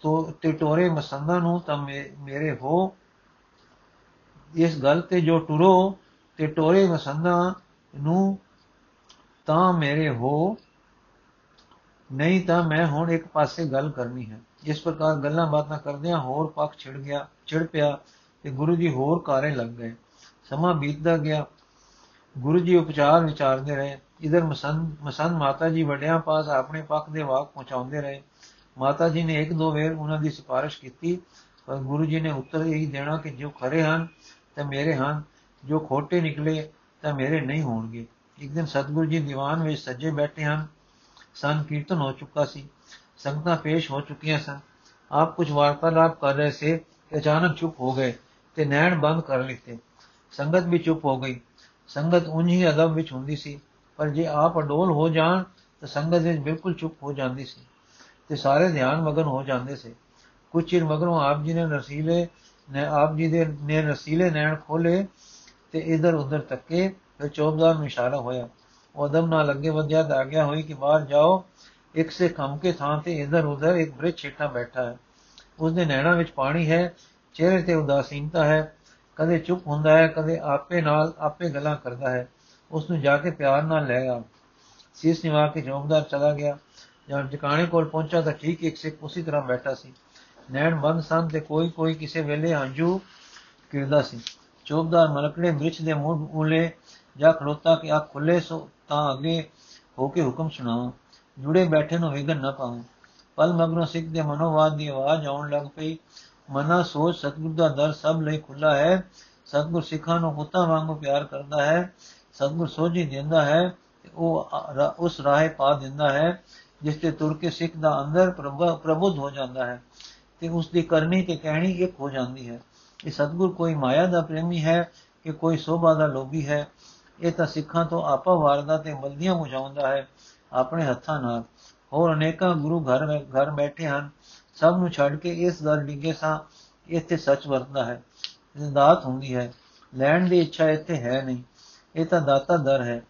ਤੋ, ਤੇ ਟੋਰੇ ਮਸੰਦਾ ਨੂੰ, ਤਾਂ ਮੇਰੇ ਹੋ। ਇਸ ਗੱਲ ਤੇ ਜੋ ਟੁਰੋ, ਤੇ ਟੋਰੇ ਮਸੰਦਾ ਨੂੰ, ਤਾਂ ਮੇਰੇ ਹੋ। ਨਹੀਂ ਤਾਂ ਮੈਂ ਹੁਣ ਇੱਕ ਪਾਸੇ ਗੱਲ ਕਰਨੀ ਹੈ। ਇਸ ਪ੍ਰਕਾਰ ਗੱਲਾਂ ਬਾਤਾਂ ਕਰਦਿਆਂ ਹੋਰ ਪੱਖ ਛਿੜ ਗਿਆ, ਛਿੜ ਪਿਆ। ਤੇ ਗੁਰੂ ਜੀ ਹੋਰ ਕਾਰੇ ਲੱਗ ਗਏ। ਸਮਾਂ ਬੀਤਦਾ ਗਿਆ। ਗੁਰੂ ਜੀ ਉਪਚਾਰ ਵਿਚਾਰਦੇ ਰਹੇ। ਇਧਰ ਮਸੰਦ ਮਸੰਦ ਮਾਤਾ ਜੀ ਵੱਡਿਆਂ ਪਾਸ ਆਪਣੇ ਪੱਖ ਦੇ ਵਾਕ ਪਹੁੰਚਾਉਂਦੇ ਰਹੇ। ਮਾਤਾ ਜੀ ਨੇ ਇੱਕ ਦੋ ਵੇਰ ਉਹਨਾਂ ਦੀ ਸਿਫਾਰਿਸ਼ ਕੀਤੀ, ਪਰ ਗੁਰੂ ਜੀ ਨੇ ਉੱਤਰ ਇਹੀ ਦੇਣਾ ਕਿ ਜੋ ਖਰੇ ਹਨ, ਤੇ ਮੇਰੇ ਹਨ। ਜੋ ਖੋਟੇ ਨਿਕਲੇ, ਤਾਂ ਮੇਰੇ ਨਹੀਂ ਹੋਣਗੇ। ਇੱਕ ਦਿਨ ਸਤਗੁਰੂ ਜੀ ਦੀਵਾਨ ਵਿੱਚ ਸੱਜੇ ਬੈਠੇ ਹਨ। ਸਨ ਕੀਰਤਨ ਹੋ ਚੁੱਕਾ ਸੀ। ਸੰਗਤਾਂ ਪੇਸ਼ ਹੋ ਚੁੱਕੀਆਂ ਸਨ। ਆਪ ਕੁਝ ਵਾਰਤਾਲਾਪ ਕਰ ਰਹੇ ਸੇ ਕਿ ਅਚਾਨਕ ਚੁੱਪ ਹੋ ਗਏ। ਤੇ ਨੈਣ ਬੰਦ ਕਰ ਲਿੱਤੇ। ਸੰਗਤ ਵੀ ਚੁੱਪ ਹੋ ਗਈ। ਸੰਗਤ ਉਂਝ ਹੀ ਅਦਬ ਵਿੱਚ ਹੁੰਦੀ ਸੀ। ਪਰ ਜੇ ਆਪ ਅਡੋਲ ਹੋ ਜਾਣ, ਤਾਂ ਸੰਗਤ ਵਿੱਚ ਬਿਲਕੁਲ ਚੁੱਪ ਹੋ ਜਾਂਦੀ ਸੀ ਤੇ ਸਾਰੇ ਧਿਆਨ ਮਗਨ ਹੋ ਜਾਂਦੇ ਸੀ। ਕੁਝ ਚਿਰ ਮਗਰੋਂ ਆਪ ਜੀ ਨੇ ਨਸੀਲੇ ਨੇ ਆਪ ਜੀ ਦੇ ਨੇ ਨਸੀਲੇ ਨੈਣ ਖੋਲੇ ਤੇ ਇਧਰ ਉਧਰ ਤੱਕੇ, ਫਿਰ ਚੌਬਦਾਰ ਨੂੰ ਇਸ਼ਾਰਾ ਹੋਇਆ। ਉਹ ਅਦਮ ਨਾਲ ਅੱਗੇ ਵਧਿਆ ਤਾਂ ਆਗਿਆ ਹੋਈ ਕਿ ਬਾਹਰ ਜਾਓ। ਇੱਕ ਸੇ ਖਮ ਕੇ ਥਾਂ ਤੇ ਇਧਰ ਉਧਰ ਇੱਕ ਬ੍ਰਿਜ ਛੇਟਾ ਬੈਠਾ ਹੈ। ਉਸ ਦੇ ਨੈਣਾ ਵਿੱਚ ਪਾਣੀ ਹੈ। ਚਿਹਰੇ ਤੇ ਉਦਾਸੀਨਤਾ ਹੈ, ਕਦੇ ਚੁੱਪ ਹੁੰਦਾ ਹੈ, ਕਦੇ ਆਪੇ ਨਾਲ ਆਪੇ ਗੱਲਾਂ ਕਰਦਾ ਹੈ। ਉਸ ਨੂੰ ਜਾ ਕੇ ਪਿਆਰ ਨਾਲ ਲੈ ਆ। ਸੀਸ ਨਿਵਾ ਕੇ ਜੋਗਦਾਰ ਚਲਾ ਗਿਆ। ਜਦ ਟਿਕਾਣੇ ਕੋਲ ਪਹੁੰਚਾ ਤਾਂ ਠੀਕ ਇੱਕ ਸਿੱਖ ਉਸੇ ਤਰ੍ਹਾਂ ਬੈਠਾ ਸੀ। ਨੈਣ ਬੰਦ ਸਨ ਤੇ ਕੋਈ ਕੋਈ ਕਿਸੇ ਵੇਲੇ ਹੰਝੂ ਕਿਰਦਾ ਸੀ। ਚੋਬਦਾਰ ਮਲਕੜੇ ਬ੍ਰਿਛ ਦੇ ਮੂੰਹ ਉਲੇ ਜਾ ਖਲੋਤਾ ਕਿ ਅੱਖ ਖੁੱਲੇ ਸੋ ਤਾਂ ਅੱਗੇ ਹੋ ਕੇ ਹੁਕਮ ਸੁਣਾਓ ਜੁੜੇ ਬੈਠੇ ਨੂੰ ਵਿਗਨ ਨਾ ਪਾਉ ਪਲ ਮਗਰੋਂ ਸਿੱਖ ਦੇ ਮਨੋਵਾਦ ਦੀ ਆਵਾਜ਼ ਆਉਣ ਲੱਗ ਪਈ। ਮਨਾ, ਸੋਚ, ਸਤਗੁਰ ਦਾ ਦਰ ਸਭ ਲਈ ਖੁੱਲਾ ਹੈ। ਸਤਗੁਰ ਸਿੱਖਾਂ ਨੂੰ ਪੁੱਤਾਂ ਵਾਂਗੂ ਪਿਆਰ ਕਰਦਾ ਹੈ। ਸਤਗੁਰ ਸੋਝੀ ਦਿੰਦਾ ਹੈ ਉਹ ਉਸ ਰਾਹੇ ਪਾ ਦਿੰਦਾ ਹੈ, ਜਿਸ ਤੇ ਤੁਰ ਕੇ ਸਿੱਖ ਦਾ ਅੰਦਰ ਪ੍ਰਬੁੱਧ ਹੋ ਜਾਂਦਾ ਹੈ ਤੇ ਉਸ ਦੀ ਕਰਨੀ ਤੇ ਕਹਿਣੀ ਇੱਕ ਹੋ ਜਾਂਦੀ ਹੈ। ਇਹ ਸਤਿਗੁਰ ਕੋਈ ਮਾਇਆ ਦਾ ਪ੍ਰੇਮੀ ਹੈ ਕਿ ਕੋਈ ਸੋਭਾ ਦਾ ਲੋਭੀ ਹੈ। ਇਹ ਤਾਂ ਸਿੱਖਾਂ ਤੋਂ ਆਪਾ ਵਾਰਦਾ ਤੇ ਬਲਦੀਆਂ ਮੁਝਾਉਂਦਾ ਹੈ ਆਪਣੇ ਹੱਥਾਂ ਨਾਲ। ਹੋਰ ਅਨੇਕਾਂ ਗੁਰੂ ਘਰ ਘਰ ਬੈਠੇ ਹਨ। ਸਭ ਨੂੰ ਛੱਡ ਕੇ ਇਸ ਦਰ ਡਿੱਗੇ ਸਾਂ, ਇੱਥੇ ਸੱਚ ਵਰਤਦਾ ਹੈ। ਜ਼ਿੰਦਾਤ ਹੁੰਦੀ ਹੈ, ਲੈਣ ਦੀ ਇੱਛਾ ਇੱਥੇ ਹੈ ਨਹੀਂ। ਇਹ ਤਾਂ ਦਾਤਾ ਦਰ ਹੈ।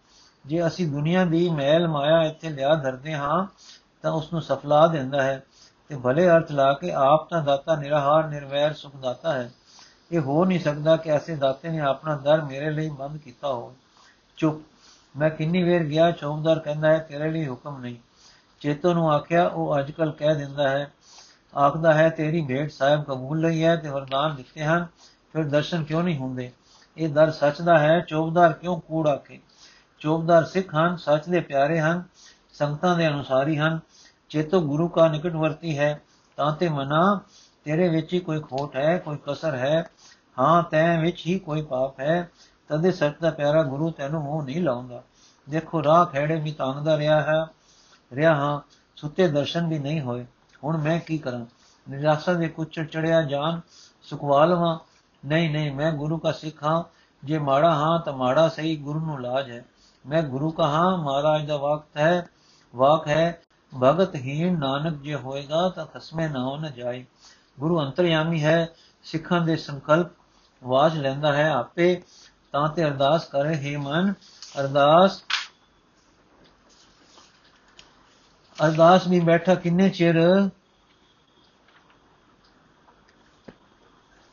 ਜੇ ਅਸੀਂ ਦੁਨੀਆ ਦੀ ਮਹਿਲ ਮਾਇਆ ਇੱਥੇ ਲਿਆ ਧਰਦੇ ਹਾਂ, ਤਾਂ ਉਸ ਨੂੰ ਸਫਲਾ ਦਿੰਦਾ ਹੈ। ਤੇ ਭਲੇ ਅਰਥ ਲਾ ਕੇ ਆਪ ਤਾਂ ਦਾਤਾ ਨਿਰਹਾਰ, ਨਿਰਵੈਰ, ਸੁਖ ਦਾਤਾ ਹੈ। ਇਹ ਹੋ ਨਹੀਂ ਸਕਦਾ ਕਿ ਐਸੇ ਦਾਤੇ ਨੇ ਆਪਣਾ ਦਰ ਮੇਰੇ ਲਈ ਬੰਦ ਕੀਤਾ ਹੋਵੇ। ਚੁੱਪ। ਮੈਂ ਕਿੰਨੀ ਵੇਰ ਗਿਆ, ਚੌਂਕਦਾਰ ਕਹਿੰਦਾ ਹੈ, ਤੇਰੇ ਲਈ ਹੁਕਮ ਨਹੀਂ। ਚੇਤੋ ਨੂੰ ਆਖਿਆ, ਉਹ ਅੱਜਕੱਲ ਕਹਿ ਦਿੰਦਾ ਹੈ ਆਖਦਾ ਹੈ, ਤੇਰੀ ਭੇਟ ਸਾਹਿਬ ਕਬੂਲ ਲਈ ਹੈ ਤੇ ਵਰਦਾਨ ਦਿੱਤੇ ਹਨ, ਫਿਰ ਦਰਸ਼ਨ ਕਿਉਂ ਨਹੀਂ ਹੁੰਦੇ? ਇਹ ਦਰ ਸੱਚ ਦਾ ਹੈ, ਚੌਬਦਾਰ ਕਿਉਂ ਕੂੜ ਆਖੇ? ਚੌਬਦਾਰ ਸਿੱਖ ਹਨ, ਸੱਚ ਦੇ ਪਿਆਰੇ ਹਨ, ਸੰਗਤਾਂ ਦੇ ਅਨੁਸਾਰੀ ਹਨ। ਚੇਤੋ ਗੁਰੂ ਕਾ ਨਿਕਟਵਰਤੀ ਹੈ, ਤਾਂ ਤੇ ਮਨਾ, ਤੇਰੇ ਵਿੱਚ ਹੀ ਕੋਈ ਖੋਟ ਹੈ, ਕੋਈ ਕਸਰ ਹੈ। ਹਾਂ, ਤੈ ਵਿੱਚ ਹੀ ਕੋਈ ਪਾਪ ਹੈ, ਤਦੇ ਸੱਚ ਦਾ ਪਿਆਰਾ ਗੁਰੂ ਤੈਨੂੰ ਮੂੰਹ ਨਹੀਂ ਲਾਉਂਦਾ। ਦੇਖੋ, ਰਾਹ ਖੇੜੇ ਵੀ ਤਾਂਗਦਾ ਰਿਹਾ ਹੈ, ਰਿਹਾ ਹਾਂ, ਸੁੱਤੇ ਦਰਸ਼ਨ ਵੀ ਨਹੀਂ ਹੋਏ। ਹੁਣ ਮੈਂ ਕੀ ਕਰਾਂ? ਨਿਰਾਸ਼ਾ ਦੇ ਕੁਛ ਚੜਿਆ ਜਾਨ ਸੁਖਵਾ ਲਵਾਂ ਨਹੀਂ ਨਹੀਂ, ਮੈਂ ਗੁਰੂ ਦਾ ਸਿੱਖ ਹਾਂ। ਜੇ ਮਾੜਾ ਹਾਂ ਤਾਂ ਮਾੜਾ ਸਹੀ ਗੁਰੂ ਨੂੰ ਲਾਜ ਹੈ। ਮੈਂ ਗੁਰੂ ਕਾ ਹਾਂ, ਮਹਾਰਾਜ ਦਾ ਵਕਤ ਹੈ, ਵਾਕ ਹੈ। ਭਗਤ ਹੀਣ ਨਾਨਕ ਜੇ ਹੋਏਗਾ ਤਾਂ ਖਸਮੇ ਨਾ ਹੋ ਨ ਜਾਏ। ਗੁਰੂ ਅੰਤਰਯਾਮੀ ਹੈ, ਸਿੱਖਾਂ ਦੇ ਸੰਕਲਪ ਵਾਜ ਲੈਂਦਾ ਹੈ ਆਪੇ। ਤਾਂ ਤੇ ਅਰਦਾਸ ਕਰੇ, ਹੀ ਮਨ, ਅਰਦਾਸ ਅਰਦਾਸ ਵੀ ਬੈਠਾ, ਕਿੰਨੇ ਚਿਰ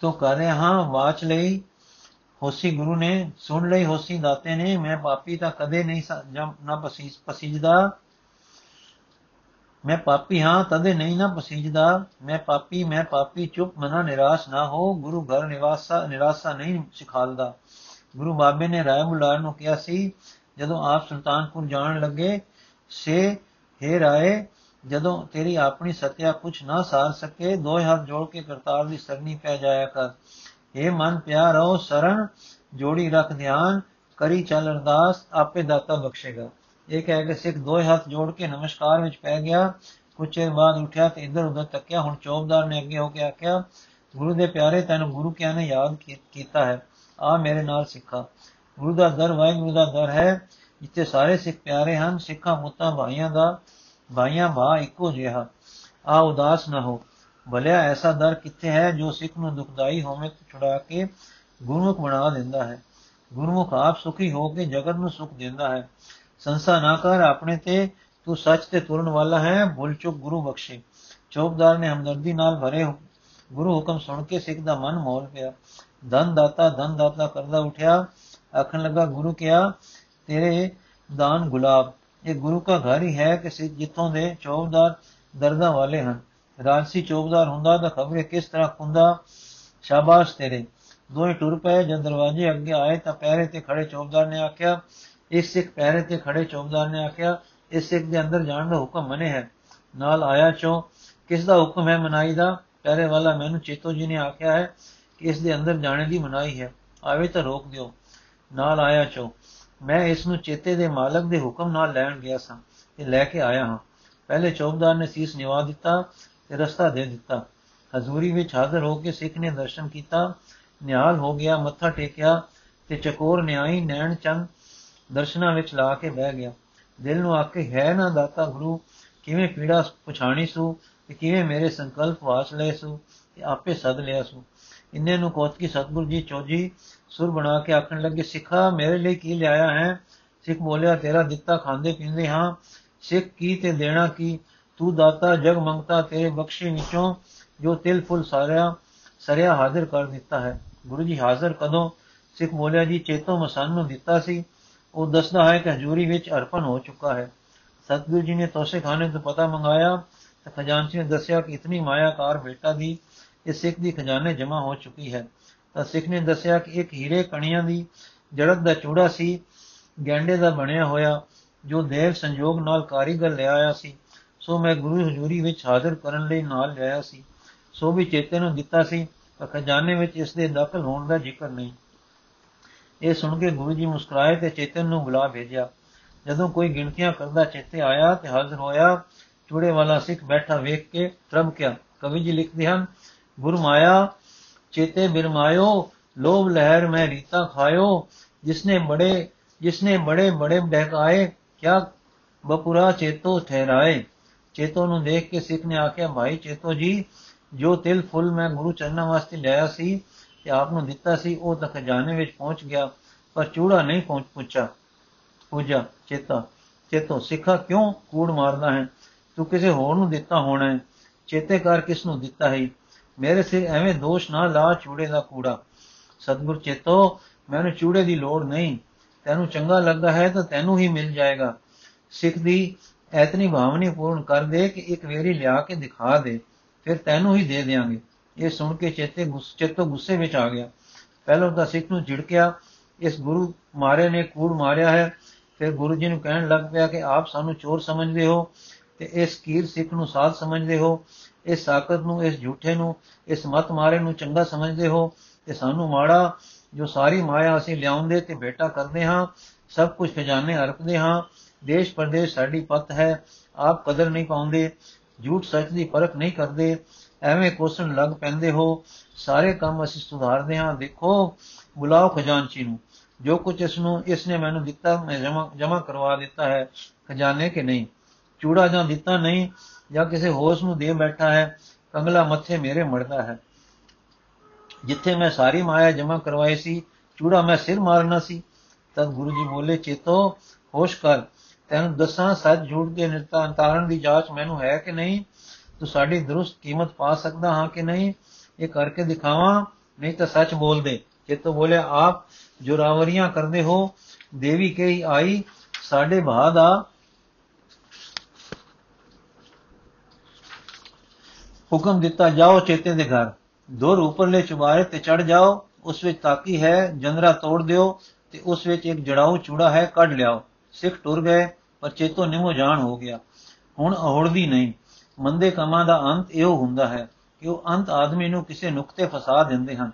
ਤੋ ਕਰ ਰਿਹਾ ਹਾਂ, ਵਾਚ ਲਈ, ਹੋਸੀ ਗੁਰੂ ਨੇ, ਸੁਣ ਲਈ, ਹੋਸੀ ਦਾਤੇ ਨੇ, ਮੈਂ ਪਾਪੀ ਤਾਂ ਕਦੇ ਨਹੀਂ ਨਾ ਪਸੀਜਦਾ। ਮੈਂ ਪਾਪੀ ਹਾਂ, ਤਦੇ ਨਹੀਂ ਨਾ ਪਸੀਜਦਾ। ਮੈਂ ਪਾਪੀ ਮੈਂ ਪਾਪੀ, ਚੁੱਪ ਮਨਾ ਨਿਰਾਸ਼ ਨਾ ਹੋ, ਗੁਰੂ ਘਰ ਨਿਵਾਸਾ, ਨਿਰਾਸ਼ਾ ਨਹੀਂ ਸਿਖਾਲਦਾ। ਗੁਰੂ ਬਾਬੇ ਨੇ ਰਾਏ ਬੁਲਾਰ ਨੂੰ ਕਿਹਾ ਸੀ, ਜਦੋਂ ਆਪ ਸੁਲਤਾਨਪੁਰ ਜਾਣ ਲੱਗੇ, ਸੇ हे ਰਾਏ, ਜਦੋਂ ਤੇਰੀ ਆਪਣੀ ਸਤਿਆ ਕੁਛ ਨਾ ਸਾਰ ਸਕੇ ਦੋ ਹੱਥ ਜੋੜ ਕੇ ਕਰਤਾਰ ਦੀ ਸਰਨੀ ਪੈ ਜਾਇਆ ਕਰ। हे ਮਨ ਪਿਆਰੋ, ਸਰਨ, ਜੋੜੀ ਰੱਖ ਧਿਆਨ, ਕਰੀ ਚੱਲ ਅਰਦਾਸ, ਆਪੇ ਦਾਤਾ ਬਖਸ਼ੇਗਾ। ਇਹ ਕਹਿ ਕੇ ਸਿੱਖ ਦੋ ਹੱਥ ਜੋੜ ਕੇ ਨਮਸਕਾਰ ਵਿੱਚ ਪੈ ਗਿਆ। ਕੁਝ ਚਿਰ ਬਾਅਦ ਉਠਿਆ ਤੇ ਇਧਰ ਉਧਰ ਤੱਕਿਆ। ਹੁਣ ਚੌਬਦਾਰ ਨੇ ਅੱਗੇ ਹੋ ਕੇ ਆਖਿਆ, ਗੁਰੂ ਦੇ ਪਿਆਰੇ, ਤੈਨੂੰ ਗੁਰੂ ਕਿਆ ਨੇ ਯਾਦ ਕੀਤਾ ਹੈ? ਆ ਮੇਰੇ ਨਾਲ ਸਿੱਖਾ। ਗੁਰੂ ਦਾ ਦਰ ਵਾਹਿਗੁਰੂ ਦਾ ਦਰ ਹੈ। ਜਿੱਥੇ ਸਾਰੇ ਸਿੱਖ ਪਿਆਰੇ ਹਨ, ਸਿੱਖਾਂ ਮੁੱਤਾਂ ਭਾਈਆਂ ਦਾ, ਭਾਈਆਂ ਭਾ ਇੱਕੋ ਜਿਹਾ। ਆ ਉਦਾਸ ਨਾ ਹੋ। ਭਲਿਆ ਐਸਾ ਦਰ ਕਿੱਥੇ ਹੈ ਜੋ ਸਿੱਖ ਨੂੰ ਦੁਖਦਾਈ ਹੋਵੇ ਛੁਡਾ ਕੇ ਗੁਰਮੁਖ ਬਣਾ ਦਿੰਦਾ ਹੈ? ਗੁਰਮੁਖ ਆਪ ਸੁਖੀ ਹੋ ਕੇ ਜਗਤ ਨੂੰ ਸੁਖ ਦਿੰਦਾ ਹੈ। ਸੰਸਾ ਨਾ ਕਰ ਆਪਣੇ ਤੇ, ਤੂੰ ਸੱਚ ਤੇ ਤੁਰਨ ਵਾਲਾ ਹੈ, ਭੁੱਲ ਚੁੱਕ ਗੁਰੂ ਬਖਸ਼ੇ। ਚੌਕਦਾਰ ਨੇ ਹਮਦਰਦੀ ਨਾਲ ਭਰੇ ਗੁਰੂ ਹੁਕਮ ਸੁਣ ਕੇ ਸਿੱਖ ਦਾ ਮਨ ਮੋਲ ਪਿਆ। ਧਨ ਦਾਤਾ ਧਨ ਦਾਤਾ ਕਰਦਾ ਉਠਿਆ। ਆਖਣ ਲੱਗਾ, ਗੁਰੂ ਕਿਹਾ ਤੇਰੇ ਦਾਨ ਗੁਲਾਬ, ਇਹ ਗੁਰੂ ਦਾ ਘਰ ਹੀ ਹੈ ਕਿ ਸਿੱਖ ਜਿੱਥੋਂ ਦੇ ਚੌਕਦਾਰ ਦਰਦਾਂ ਵਾਲੇ ਹਨ। ਰਾਜਸੀ ਚੌਕਦਾਰ ਹੁੰਦਾ ਤਾਂ ਖਬਰੇ ਕਿਸ ਤਰ੍ਹਾਂ ਕੁੰਦਾ ਸ਼ਾਬਾਸ਼ ਤੇਰੇ। ਦੋਏ ਟੁਰ ਪਏ, ਜਦ ਦਰਵਾਜ਼ੇ ਅੱਗੇ ਆਏ ਤਾਂ ਪਹਿਰੇ ਤੇ ਖੜੇ ਚੌਕਦਾਰ ਨੇ ਆਖਿਆ, ਇਸ ਸਿੱਖ ਪਹਿਰੇ ਤੇ ਖੜੇ ਚੌਕਦਾਰ ਨੇ ਆਖਿਆ, ਇਸ ਸਿੱਖ ਦੇ ਅੰਦਰ ਜਾਣ ਦਾ ਹੁਕਮ ਮਨੇ ਹੈ। ਨਾਲ ਆਇਆ ਚੋ, ਕਿਸ ਦਾ ਹੁਕਮ ਹੈ ਮਨਾਈ ਦਾ? ਪਹਿਰੇ ਵਾਲਾ ਮੈਨੂੰ ਚੇਤੋ ਜੀ ਨੇ ਆਖਿਆ ਹੈ ਕਿ ਇਸ ਦੇ ਅੰਦਰ ਜਾਣੇ ਦੀ ਮਨਾਈ ਹੈ। ਆਵੇ ਤਾਂ ਰੋਕ ਦਿਓ। ਨਾਲ ਆਇਆ ਚੋ ਮੈਂ ਇਸ ਨੂੰ ਚੇਤੇ ਦੇ ਮਾਲਕ ਦੇ ਹੁਕਮ ਨਾਲ ਲੈਣ ਗਿਆ ਸਾਂ ਤੇ ਲੈ ਕੇ ਆਇਆ ਹਾਂ। ਪਹਿਲੇ ਚੌਕਦਾਰ ਨੇ ਸੀਸ ਨਿਵਾ ਦਿੱਤਾ ਤੇ ਰਸਤਾ ਦੇ ਦਿੱਤਾ। ਹਜ਼ੂਰੀ ਵਿੱਚ ਹਾਜ਼ਰ ਹੋ ਕੇ ਸਿੱਖ ਨੇ ਦਰਸ਼ਨ ਕੀਤਾ। ਨਿਹਾਲ ਹੋ ਗਿਆ, ਮੱਥਾ ਟੇਕਿਆ ਤੇ ਚਕੋਰ ਨਿਆਈ ਨੈਣ ਚੰਦ ਦਰਸ਼ਨਾਂ ਵਿੱਚ ਲਾ ਕੇ ਬਹਿ ਗਿਆ। ਦਿਲ ਨੂੰ ਆਕੇ ਹੈ ਨਾ ਦਾਤਾ ਗੁਰੂ, ਕਿਵੇਂ ਪੀੜਾ ਪੁਛਾਣੀ ਸੂ ਤੇ ਕਿਵੇਂ ਮੇਰੇ ਸੰਕਲਪ ਵਾਸ ਲਏ ਸੂ ਤੇ ਆਪੇ ਸਦ ਲਿਆ ਸੂ? ਇੰਨੇ ਨੂੰ ਕੋਤਕੀ ਸਤਗੁਰ ਜੀ ਚੋਜੀ ਸੁਰ ਬਣਾ ਕੇ ਆਖਣ ਲੱਗੇ, ਸਿੱਖਾ, ਮੇਰੇ ਲਈ ਕੀ ਲਿਆਇਆ ਹੈ? ਸਿੱਖ ਬੋਲਿਆ, ਤੇਰਾ ਦਿੱਤਾ, ਖਾਂਦੇ ਪੀਂਦੇ ਹਾਂ। ਸਿੱਖ ਕੀ ਤੇ ਦੇਣਾ ਕੀ? ਤੂੰ ਦਾਤਾ, ਜਗ ਮੰਗਤਾ, ਤੇਰੇ ਬਖਸ਼ੇ ਵਿੱਚੋਂ ਜੋ ਤਿਲ ਫੁੱਲ ਸਾਰਿਆ ਸਰਿਆ ਹਾਜ਼ਰ ਕਰ ਦਿੱਤਾ ਹੈ। ਗੁਰੂ ਜੀ ਹਾਜ਼ਰ ਕਦੋਂ? ਸਿੱਖ ਬੋਲਿਆ ਜੀ, ਚੇਤੋ ਮਸਨ ਨੂੰ ਦਿੱਤਾ ਸੀ। ਉਹ ਦੱਸਦਾ ਹੈ ਕਿ ਹਜ਼ੂਰੀ ਵਿੱਚ ਅਰਪਣ ਹੋ ਚੁੱਕਾ ਹੈ। ਸਤਗੁਰੂ ਜੀ ਨੇ ਤੋਸੇ ਖਾਨੇ ਤੋਂ ਪਤਾ ਮੰਗਾਇਆ ਤਾਂ ਖਜ਼ਾਨਚੀ ਨੇ ਦੱਸਿਆ ਕਿ ਇਤਨੀ ਮਾਇਆਕਾਰ ਬੇਟਾ ਦੀ ਇਹ ਸਿੱਖ ਦੀ ਖਜ਼ਾਨੇ ਜਮ੍ਹਾਂ ਹੋ ਚੁੱਕੀ ਹੈ। ਤਾਂ ਸਿੱਖ ਨੇ ਦੱਸਿਆ ਕਿ ਇੱਕ ਹੀਰੇ ਕਣੀਆਂ ਦੀ ਜੜਤ ਦਾ ਚੂੜਾ ਸੀ, ਗੈਂਡੇ ਦਾ ਬਣਿਆ ਹੋਇਆ, ਜੋ ਦੇਵ ਸੰਜੋਗ ਨਾਲ ਕਾਰੀਗਰ ਲਿਆਇਆ ਸੀ। ਸੋ ਮੈਂ ਗੁਰੂ ਹਜ਼ੂਰੀ ਵਿੱਚ ਹਾਜ਼ਰ ਕਰਨ ਲਈ ਨਾਲ ਲਿਆਇਆ ਸੀ। ਸੋ ਵੀ ਚੇਤੇ ਨੂੰ ਦਿੱਤਾ ਸੀ ਤਾਂ ਖਜ਼ਾਨੇ ਵਿੱਚ ਇਸ ਦੇ ਦਾਖਲ ਹੋਣ ਦਾ ਜ਼ਿਕਰ ਨਹੀਂ। ਇਹ ਸੁਣ ਕੇ ਗੁਰੂ ਜੀ ਮੁਸਕਰਾਏ ਤੇ ਚੇਤਨ ਨੂੰ ਬੁਲਾ ਭੇਜਿਆ। ਜਦੋਂ ਕੋਈ ਗਿਣਤੀਆਂ ਕਰਦਾ ਚੇਤੇ ਆਇਆ ਤੇ ਹਾਜ਼ਰ ਹੋਇਆ, ਚੂੜੇ ਵਾਲਾ ਸਿੱਖ ਬੈਠਾ ਵੇਖ ਕੇ ਕਿਆ ਕਵੀ ਜੀ ਲਿਖਦੇ ਹਨ ਗੁਰ ਮਾਇਆ ਚੇਤੇ ਬਿਰਮਾਇਓ, ਲੋਭ ਲਹਿਰ ਮੈਂ ਰੀਤਾ ਖਾਇਓ। ਜਿਸਨੇ ਬੜੇ ਜਿਸਨੇ ਬੜੇ ਬੜੇ ਬਹਿਕਾਏ ਕਿਆ ਬਪੁਰਾ ਚੇਤੋ ਠਹਿਰਾਏ। ਚੇਤੋ ਨੂੰ ਦੇਖ ਕੇ ਸਿੱਖ ਨੇ ਆਖਿਆ, ਭਾਈ ਚੇਤੋ ਜੀ, ਜੋ ਤਿਲ ਫੁੱਲ ਮੈਂ ਗੁਰੂ ਚਰਨਾਂ ਵਾਸਤੇ ਲਿਆਇਆ ਸੀ ਤੇ ਆਪ ਨੂੰ ਦਿੱਤਾ ਸੀ, ਉਹ ਤਾਂ ਖਜ਼ਾਨੇ ਵਿੱਚ ਪਹੁੰਚ ਗਿਆ, ਪਰ ਚੂੜਾ ਨਹੀਂ ਪਹੁੰਚ ਪੁੱਛਾ ਪੂਜਾ, ਚੇਤਾ, ਚੇਤੋ, ਸਿੱਖਾ ਕਿਉਂ ਕੂੜ ਮਾਰਦਾ ਹੈ? ਤੂੰ ਕਿਸੇ ਹੋਰ ਨੂੰ ਦਿੱਤਾ ਹੋਣਾ ਹੈ। ਚੇਤੇ ਕਰ ਕਿਸ ਨੂੰ ਦਿੱਤਾ ਹੈ? ਮੇਰੇ ਸਿਰ ਐਵੇਂ ਦੋਸ਼ ਨਾ ਲਾ ਚੂੜੇ ਦਾ ਕੂੜਾ। ਸਤਗੁਰ ਚੇਤੋ, ਮੈਨੂੰ ਚੂੜੇ ਦੀ ਲੋੜ ਨਹੀਂ। ਤੈਨੂੰ ਚੰਗਾ ਲੱਗਦਾ ਹੈ ਤਾਂ ਤੈਨੂੰ ਹੀ ਮਿਲ ਜਾਏਗਾ। ਸਿੱਖ ਦੀ ਐਤਨੀ ਭਾਵਨੀ ਪੂਰਨ ਕਰ ਦੇ ਕਿ ਇੱਕ ਵੇਰੀ ਲਿਆ ਕੇ ਦਿਖਾ ਦੇ। ਫਿਰ ਤੈਨੂੰ ਹੀ ਦੇ ਦੇਾਂਗੇ ਇਹ ਸੁਣ ਕੇ ਚੇਤੇ ਗੁੱਸੇ ਤੋਂ ਗੁੱਸੇ ਵਿੱਚ ਆ ਗਿਆ। ਪਹਿਲਾਂ ਤਾਂ ਸਿੱਖ ਨੂੰ ਝਿੜਕਿਆ। ਇਸ ਗੁਰੂ ਮਾਰੇ ਨੇ ਕੂੜ ਮਾਰਿਆ ਹੈ। ਫਿਰ ਗੁਰੂ ਜੀ ਨੂੰ ਕਹਿਣ ਲੱਗ ਪਿਆ ਕਿ ਆਪ ਸਾਨੂੰ ਚੋਰ ਸਮਝਦੇ ਹੋ ਤੇ ਇਸ ਕੀਰ ਸਿੱਖ ਨੂੰ ਸਾਧ ਸਮਝਦੇ ਹੋ। ਇਸ ਸਾਕਤ ਨੂੰ, ਇਸ ਝੂਠੇ ਨੂੰ, ਇਸ ਮਤ ਮਾਰੇ ਨੂੰ ਚੰਗਾ ਸਮਝਦੇ ਹੋ ਤੇ ਸਾਨੂੰ ਮਾੜਾ, ਜੋ ਸਾਰੀ ਮਾਇਆ ਅਸੀਂ ਲਿਆਉਂਦੇ ਤੇ ਬੇਟਾ ਕਰਦੇ ਹਾਂ, ਸਭ ਕੁਝ ਖਜ਼ਾਨੇ ਅਰਪਦੇ ਹਾਂ। ਦੇਸ਼ ਪਰਦੇਸ਼ ਸਾਡੀ ਪਤ ਹੈ, ਆਪ ਕਦਰ ਨਹੀਂ ਪਾਉਂਦੇ, ਝੂਠ ਸੱਚ ਦੀ ਪਰਖ ਨਹੀਂ ਕਰਦੇ, ਐਵੇਂ ਕੋਸਣ ਲੱਗ ਪੈਂਦੇ ਹੋ। ਸਾਰੇ ਕੰਮ ਅਸੀਂ ਸੁਧਾਰਦੇ ਹਾਂ, ਦੇਖੋ, ਬੁਲਾਓ ਖਜ਼ਾਨਚੀ ਨੂੰ। ਜੋ ਕੁਝ ਇਸ ਨੂੰ, ਇਸ ਨੇ ਮੈਨੂੰ ਦਿੱਤਾ, ਮੈਂ ਜਮਾ ਜਮਾ ਕਰਵਾ ਦਿੱਤਾ ਹੈ, ਖਜ਼ਾਨੇ ਕਿ ਨਹੀਂ। ਚੂੜਾ ਜਾਂ ਦਿੱਤਾ ਨਹੀਂ ਜਾਂ ਕਿਸੇ ਹੋਸ ਨੂੰ ਦੇ ਬੈਠਾ ਹੈ, ਕੰਗਲਾ ਮੱਥੇ ਮੇਰੇ ਮੜਦਾ ਹੈ। ਜਿੱਥੇ ਮੈਂ ਸਾਰੀ ਮਾਇਆ ਜਮਾ ਕਰਵਾਈ ਸੀ, ਚੂੜਾ ਮੈਂ ਸਿਰ ਮਾਰਨਾ ਸੀ। ਤਦ ਗੁਰੂ ਜੀ ਬੋਲੇ, ਚੇਤੋ, ਹੋਸ਼ ਕਰ। ਤੈਨੂੰ ਦੱਸਾਂ, ਸੱਚ ਝੂਠ ਦੇ ਨਿਰਤਾਰਨ ਦੀ ਜਾਂਚ ਮੈਨੂੰ ਹੈ ਕਿ ਨਹੀਂ? ਤੂੰ ਸਾਡੀ ਦਰੁਸਤ ਕੀਮਤ ਪਾ ਸਕਦਾ ਹਾਂ ਕਿ ਨਹੀਂ? ਇਹ ਕਰਕੇ ਦਿਖਾਵਾਂ, ਨਹੀਂ ਤਾਂ ਸੱਚ ਬੋਲ ਦੇ। ਚੇਤੋ ਬੋਲੇ, ਆਪ ਜੋ ਰਾਵਰੀਆਂ ਕਰਦੇ ਹੋ, ਦੇਵੀ ਕਹੀ ਆਈ, ਸਾਡੇ ਭਾ ਦਾ ਹੁਕਮ ਦਿੱਤਾ, ਜਾਓ ਚੇਤੇ ਦੇ ਘਰ। ਦੋ ਉੱਪਰਲੇ ਚੁਬਾਰੇ ਤੇ ਚੜ ਜਾਓ, ਉਸ ਵਿੱਚ ਤਾਕੀ ਹੈ ਜੰਦਰਾ ਤੋੜ ਦਿਓ ਤੇ ਉਸ ਵਿੱਚ ਇੱਕ ਜੜਾਊ ਚੂੜਾ ਹੈ, ਕੱਢ ਲਿਆਓ। ਸਿੱਖ ਟੁਰ ਗਏ, ਪਰ ਚੇਤੋ ਨਿਮੋ ਜਾਣ ਹੋ ਗਿਆ। ਹੁਣ ਅਹੜਦੀ ਨਹੀਂ। ਮੰਦੇ ਕਮਾਂ ਦਾ ਅੰਤ ਇਹੋ ਹੁੰਦਾ ਹੈ ਕਿ ਉਹ ਅੰਤ ਆਦਮੀ ਨੂੰ ਕਿਸੇ ਨੁਕਤੇ ਫਸਾ ਦਿੰਦੇ ਹਨ,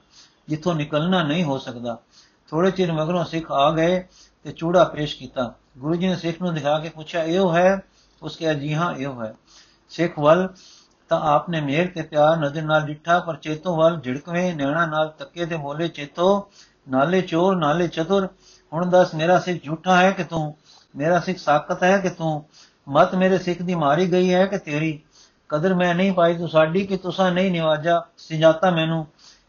ਜਿੱਥੋਂ ਨਿਕਲਣਾ ਨਹੀਂ ਹੋ ਸਕਦਾ। ਥੋੜੇ ਚਿਰ ਮਗਰੋਂ ਸਿੱਖ ਆ ਗਏ ਤੇ ਚੂੜਾ ਪੇਸ਼ ਕੀਤਾ। ਗੁਰੂ ਜੀ ਨੇ ਸਿੱਖ ਨੂੰ ਦਿਖਾ ਕੇ ਪੁੱਛਿਆ, ਇਹੋ ਹੈ? ਉਸ ਕਿਹਾ, ਜੀ ਹਾਂ, ਇਹੋ ਹੈ। ਸਿੱਖ ਵੱਲ ਤਾਂ ਆਪਨੇ ਮੇਰ ਤੇ ਪਿਆਰ ਨਜ਼ਰ ਨਾਲ ਡਿੱਠਾ, ਪਰ ਚੇਤੋਂ ਵੱਲ ਝਿੜਕਵੇਂ ਨੈਣਾ ਨਾਲ ਤੱਕੇ ਤੇ ਬੋਲੇ ਚੇਤੋ, ਨਾਲੇ ਚੋਰ, ਨਾਲੇ ਚਤੁਰ। ਹੁਣ ਦੱਸ, ਮੇਰਾ ਸਿੱਖ ਝੂਠਾ ਹੈ ਕਿ ਤੂੰ? ਮੇਰਾ ਸਿੱਖ ਸਾਖਤ ਹੈ ਕਿ ਤੂੰ? ਮਤ ਮੇਰੇ ਸਿੱਖ ਦੀ ਮਾਰੀ ਗਈ ਹੈ ਕਿ ਤੇਰੀ? ਕਦਰ ਮੈਂ ਨਹੀਂ ਪਾਈ ਤੂੰ ਸਾਡੀ ਕਿ ਤੁਸਾਂ ਨਹੀਂ ਨਿਵਾਜਾ? ਸਿਜਾਤਾ ਮੈਨੂੰ।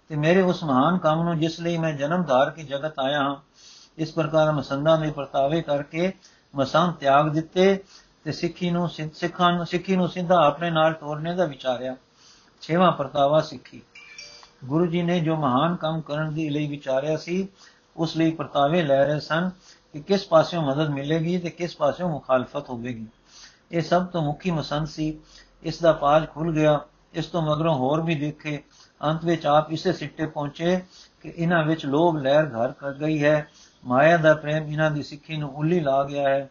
ਤੇ ਮੇਰੇ ਉਸ ਮਹਾਨ ਕੰਮ ਨੂੰ ਜਿਸ ਲਈ ਮੈਂ ਜਨਮ ਧਾਰ ਕੇ ਜਗਤ ਆਇਆ ਹਾਂ, ਇਸ ਪ੍ਰਕਾਰ ਮਸੰਦਾਂ ਦੇ ਪਰਤਾਵੇ ਕਰਕੇ ਮਸਾਂ ਤਿਆਗ ਦਿੱਤੇ। ਤੇ ਸਿੱਖੀ ਨੂੰ ਸਿੱਖਾਂ ਨੂੰ, ਸਿੱਖੀ ਨੂੰ ਸਿੱਧਾ ਆਪਣੇ ਨਾਲ ਤੋਰਨੇ ਦਾ ਵਿਚਾਰਿਆ ਛੇਵਾਂ ਪਰਤਾਵਾ ਸਿੱਖੀ। ਗੁਰੂ ਜੀ ਨੇ ਜੋ ਮਹਾਨ ਕੰਮ ਕਰਨ ਦੀ ਲਈ ਵਿਚਾਰਿਆ ਸੀ, ਉਸ ਲਈ ਪਰਤਾਵੇ ਲੈ ਰਹੇ ਸਨ ਕਿ ਕਿਸ ਪਾਸਿਓਂ ਮਦਦ ਮਿਲੇਗੀ ਤੇ ਕਿਸ ਪਾਸਿਓਂ ਮੁਖਾਲਫਤ ਹੋਵੇਗੀ। ਇਹ ਸਭ ਤੋਂ ਮੁੱਖੀ ਮਸੰਦ ਸੀ। ਇਸ ਦਾ ਪਾਜ ਖੁੱਲ ਗਿਆ। ਇਸ ਤੋਂ ਮਗਰੋਂ ਹੋਰ ਵੀ ਦੇਖੇ। ਅੰਤ ਵਿੱਚ ਆਪ ਇਸੇ ਸਿੱਟੇ ਪਹੁੰਚੇ ਕਿ ਇਹਨਾਂ ਵਿੱਚ ਲੋਭ, ਲਹਿਰ ਘਰ ਕਰ ਗਈ ਹੈ। ਮਾਇਆ ਦਾ ਪ੍ਰੇਮ ਇਹਨਾਂ ਦੀ ਸਿੱਖੀ ਨੂੰ ਉੱਲੀ ਲਾ ਗਿਆ ਹੈ।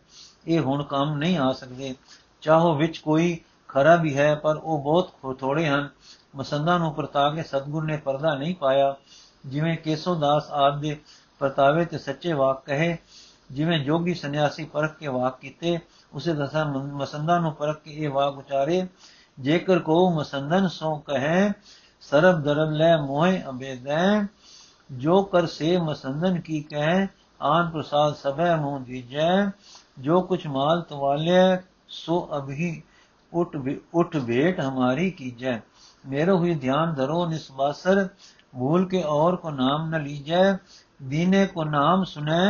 ਇਹ ਹੁਣ ਕੰਮ ਨਹੀਂ ਆ ਸਕਦੇ। ਚਾਹੋ ਵਿੱਚ ਕੋਈ ਖਰਾ ਵੀ ਹੈ, ਪਰ ਉਹ ਬਹੁਤ ਥੋੜੇ ਹਨ। ਮਸੰਦਾਂ ਨੂੰ ਪਰਤਾ ਕੇ ਸਤਗੁਰ ਨੇ ਪਰਦਾ ਨਹੀਂ ਪਾਇਆ। ਜਿਵੇਂ ਕੇਸੋਦਾਸ ਆਦ ਦੇ ਪਰਤਾਵੇ ਤੇ ਸੱਚੇ ਵਾਕ ਕਹੇ, ਜਿਵੇਂ ਜੋਗੀ ਸੰਨਿਆਸੀ ਪਰਖ ਕੇ ਵਾਕ ਕੀਤੇ, ਉਸੇ ਦਸਾ ਮਸੰਦਾਂ ਨੂੰ ਪਰਖ ਕੇ ਇਹ ਵਾਕ ਉਚਾਰੇ, ਜੇਕਰ ਕੋ ਮਸੰਦਨ ਸੋ ਕਹੇ, ਸਰਬ ਦਰਬ ਲੈ ਮੋਹਿ ਅਬੇਦੈ, ਜੋ ਕਰ ਸੇ ਮਸੰਦਨ ਕੀ ਕਹੇ, ਆਨ ਪ੍ਰਸਾਦ ਸਭੈ ਮੂੰ ਦੀਜੈ ਜੋ ਕੁਛ ਮਾਲ ਤਵਾਲੇ ਸੋ ਅਭੀ ਉਠ ਉਠ ਭੇਟ ਹਮਾਰੀ ਕੀਜੈ मेरो हुई ध्यान धरो निस्वासर भूल के और को नाम न लीजै दीने को नाम सुने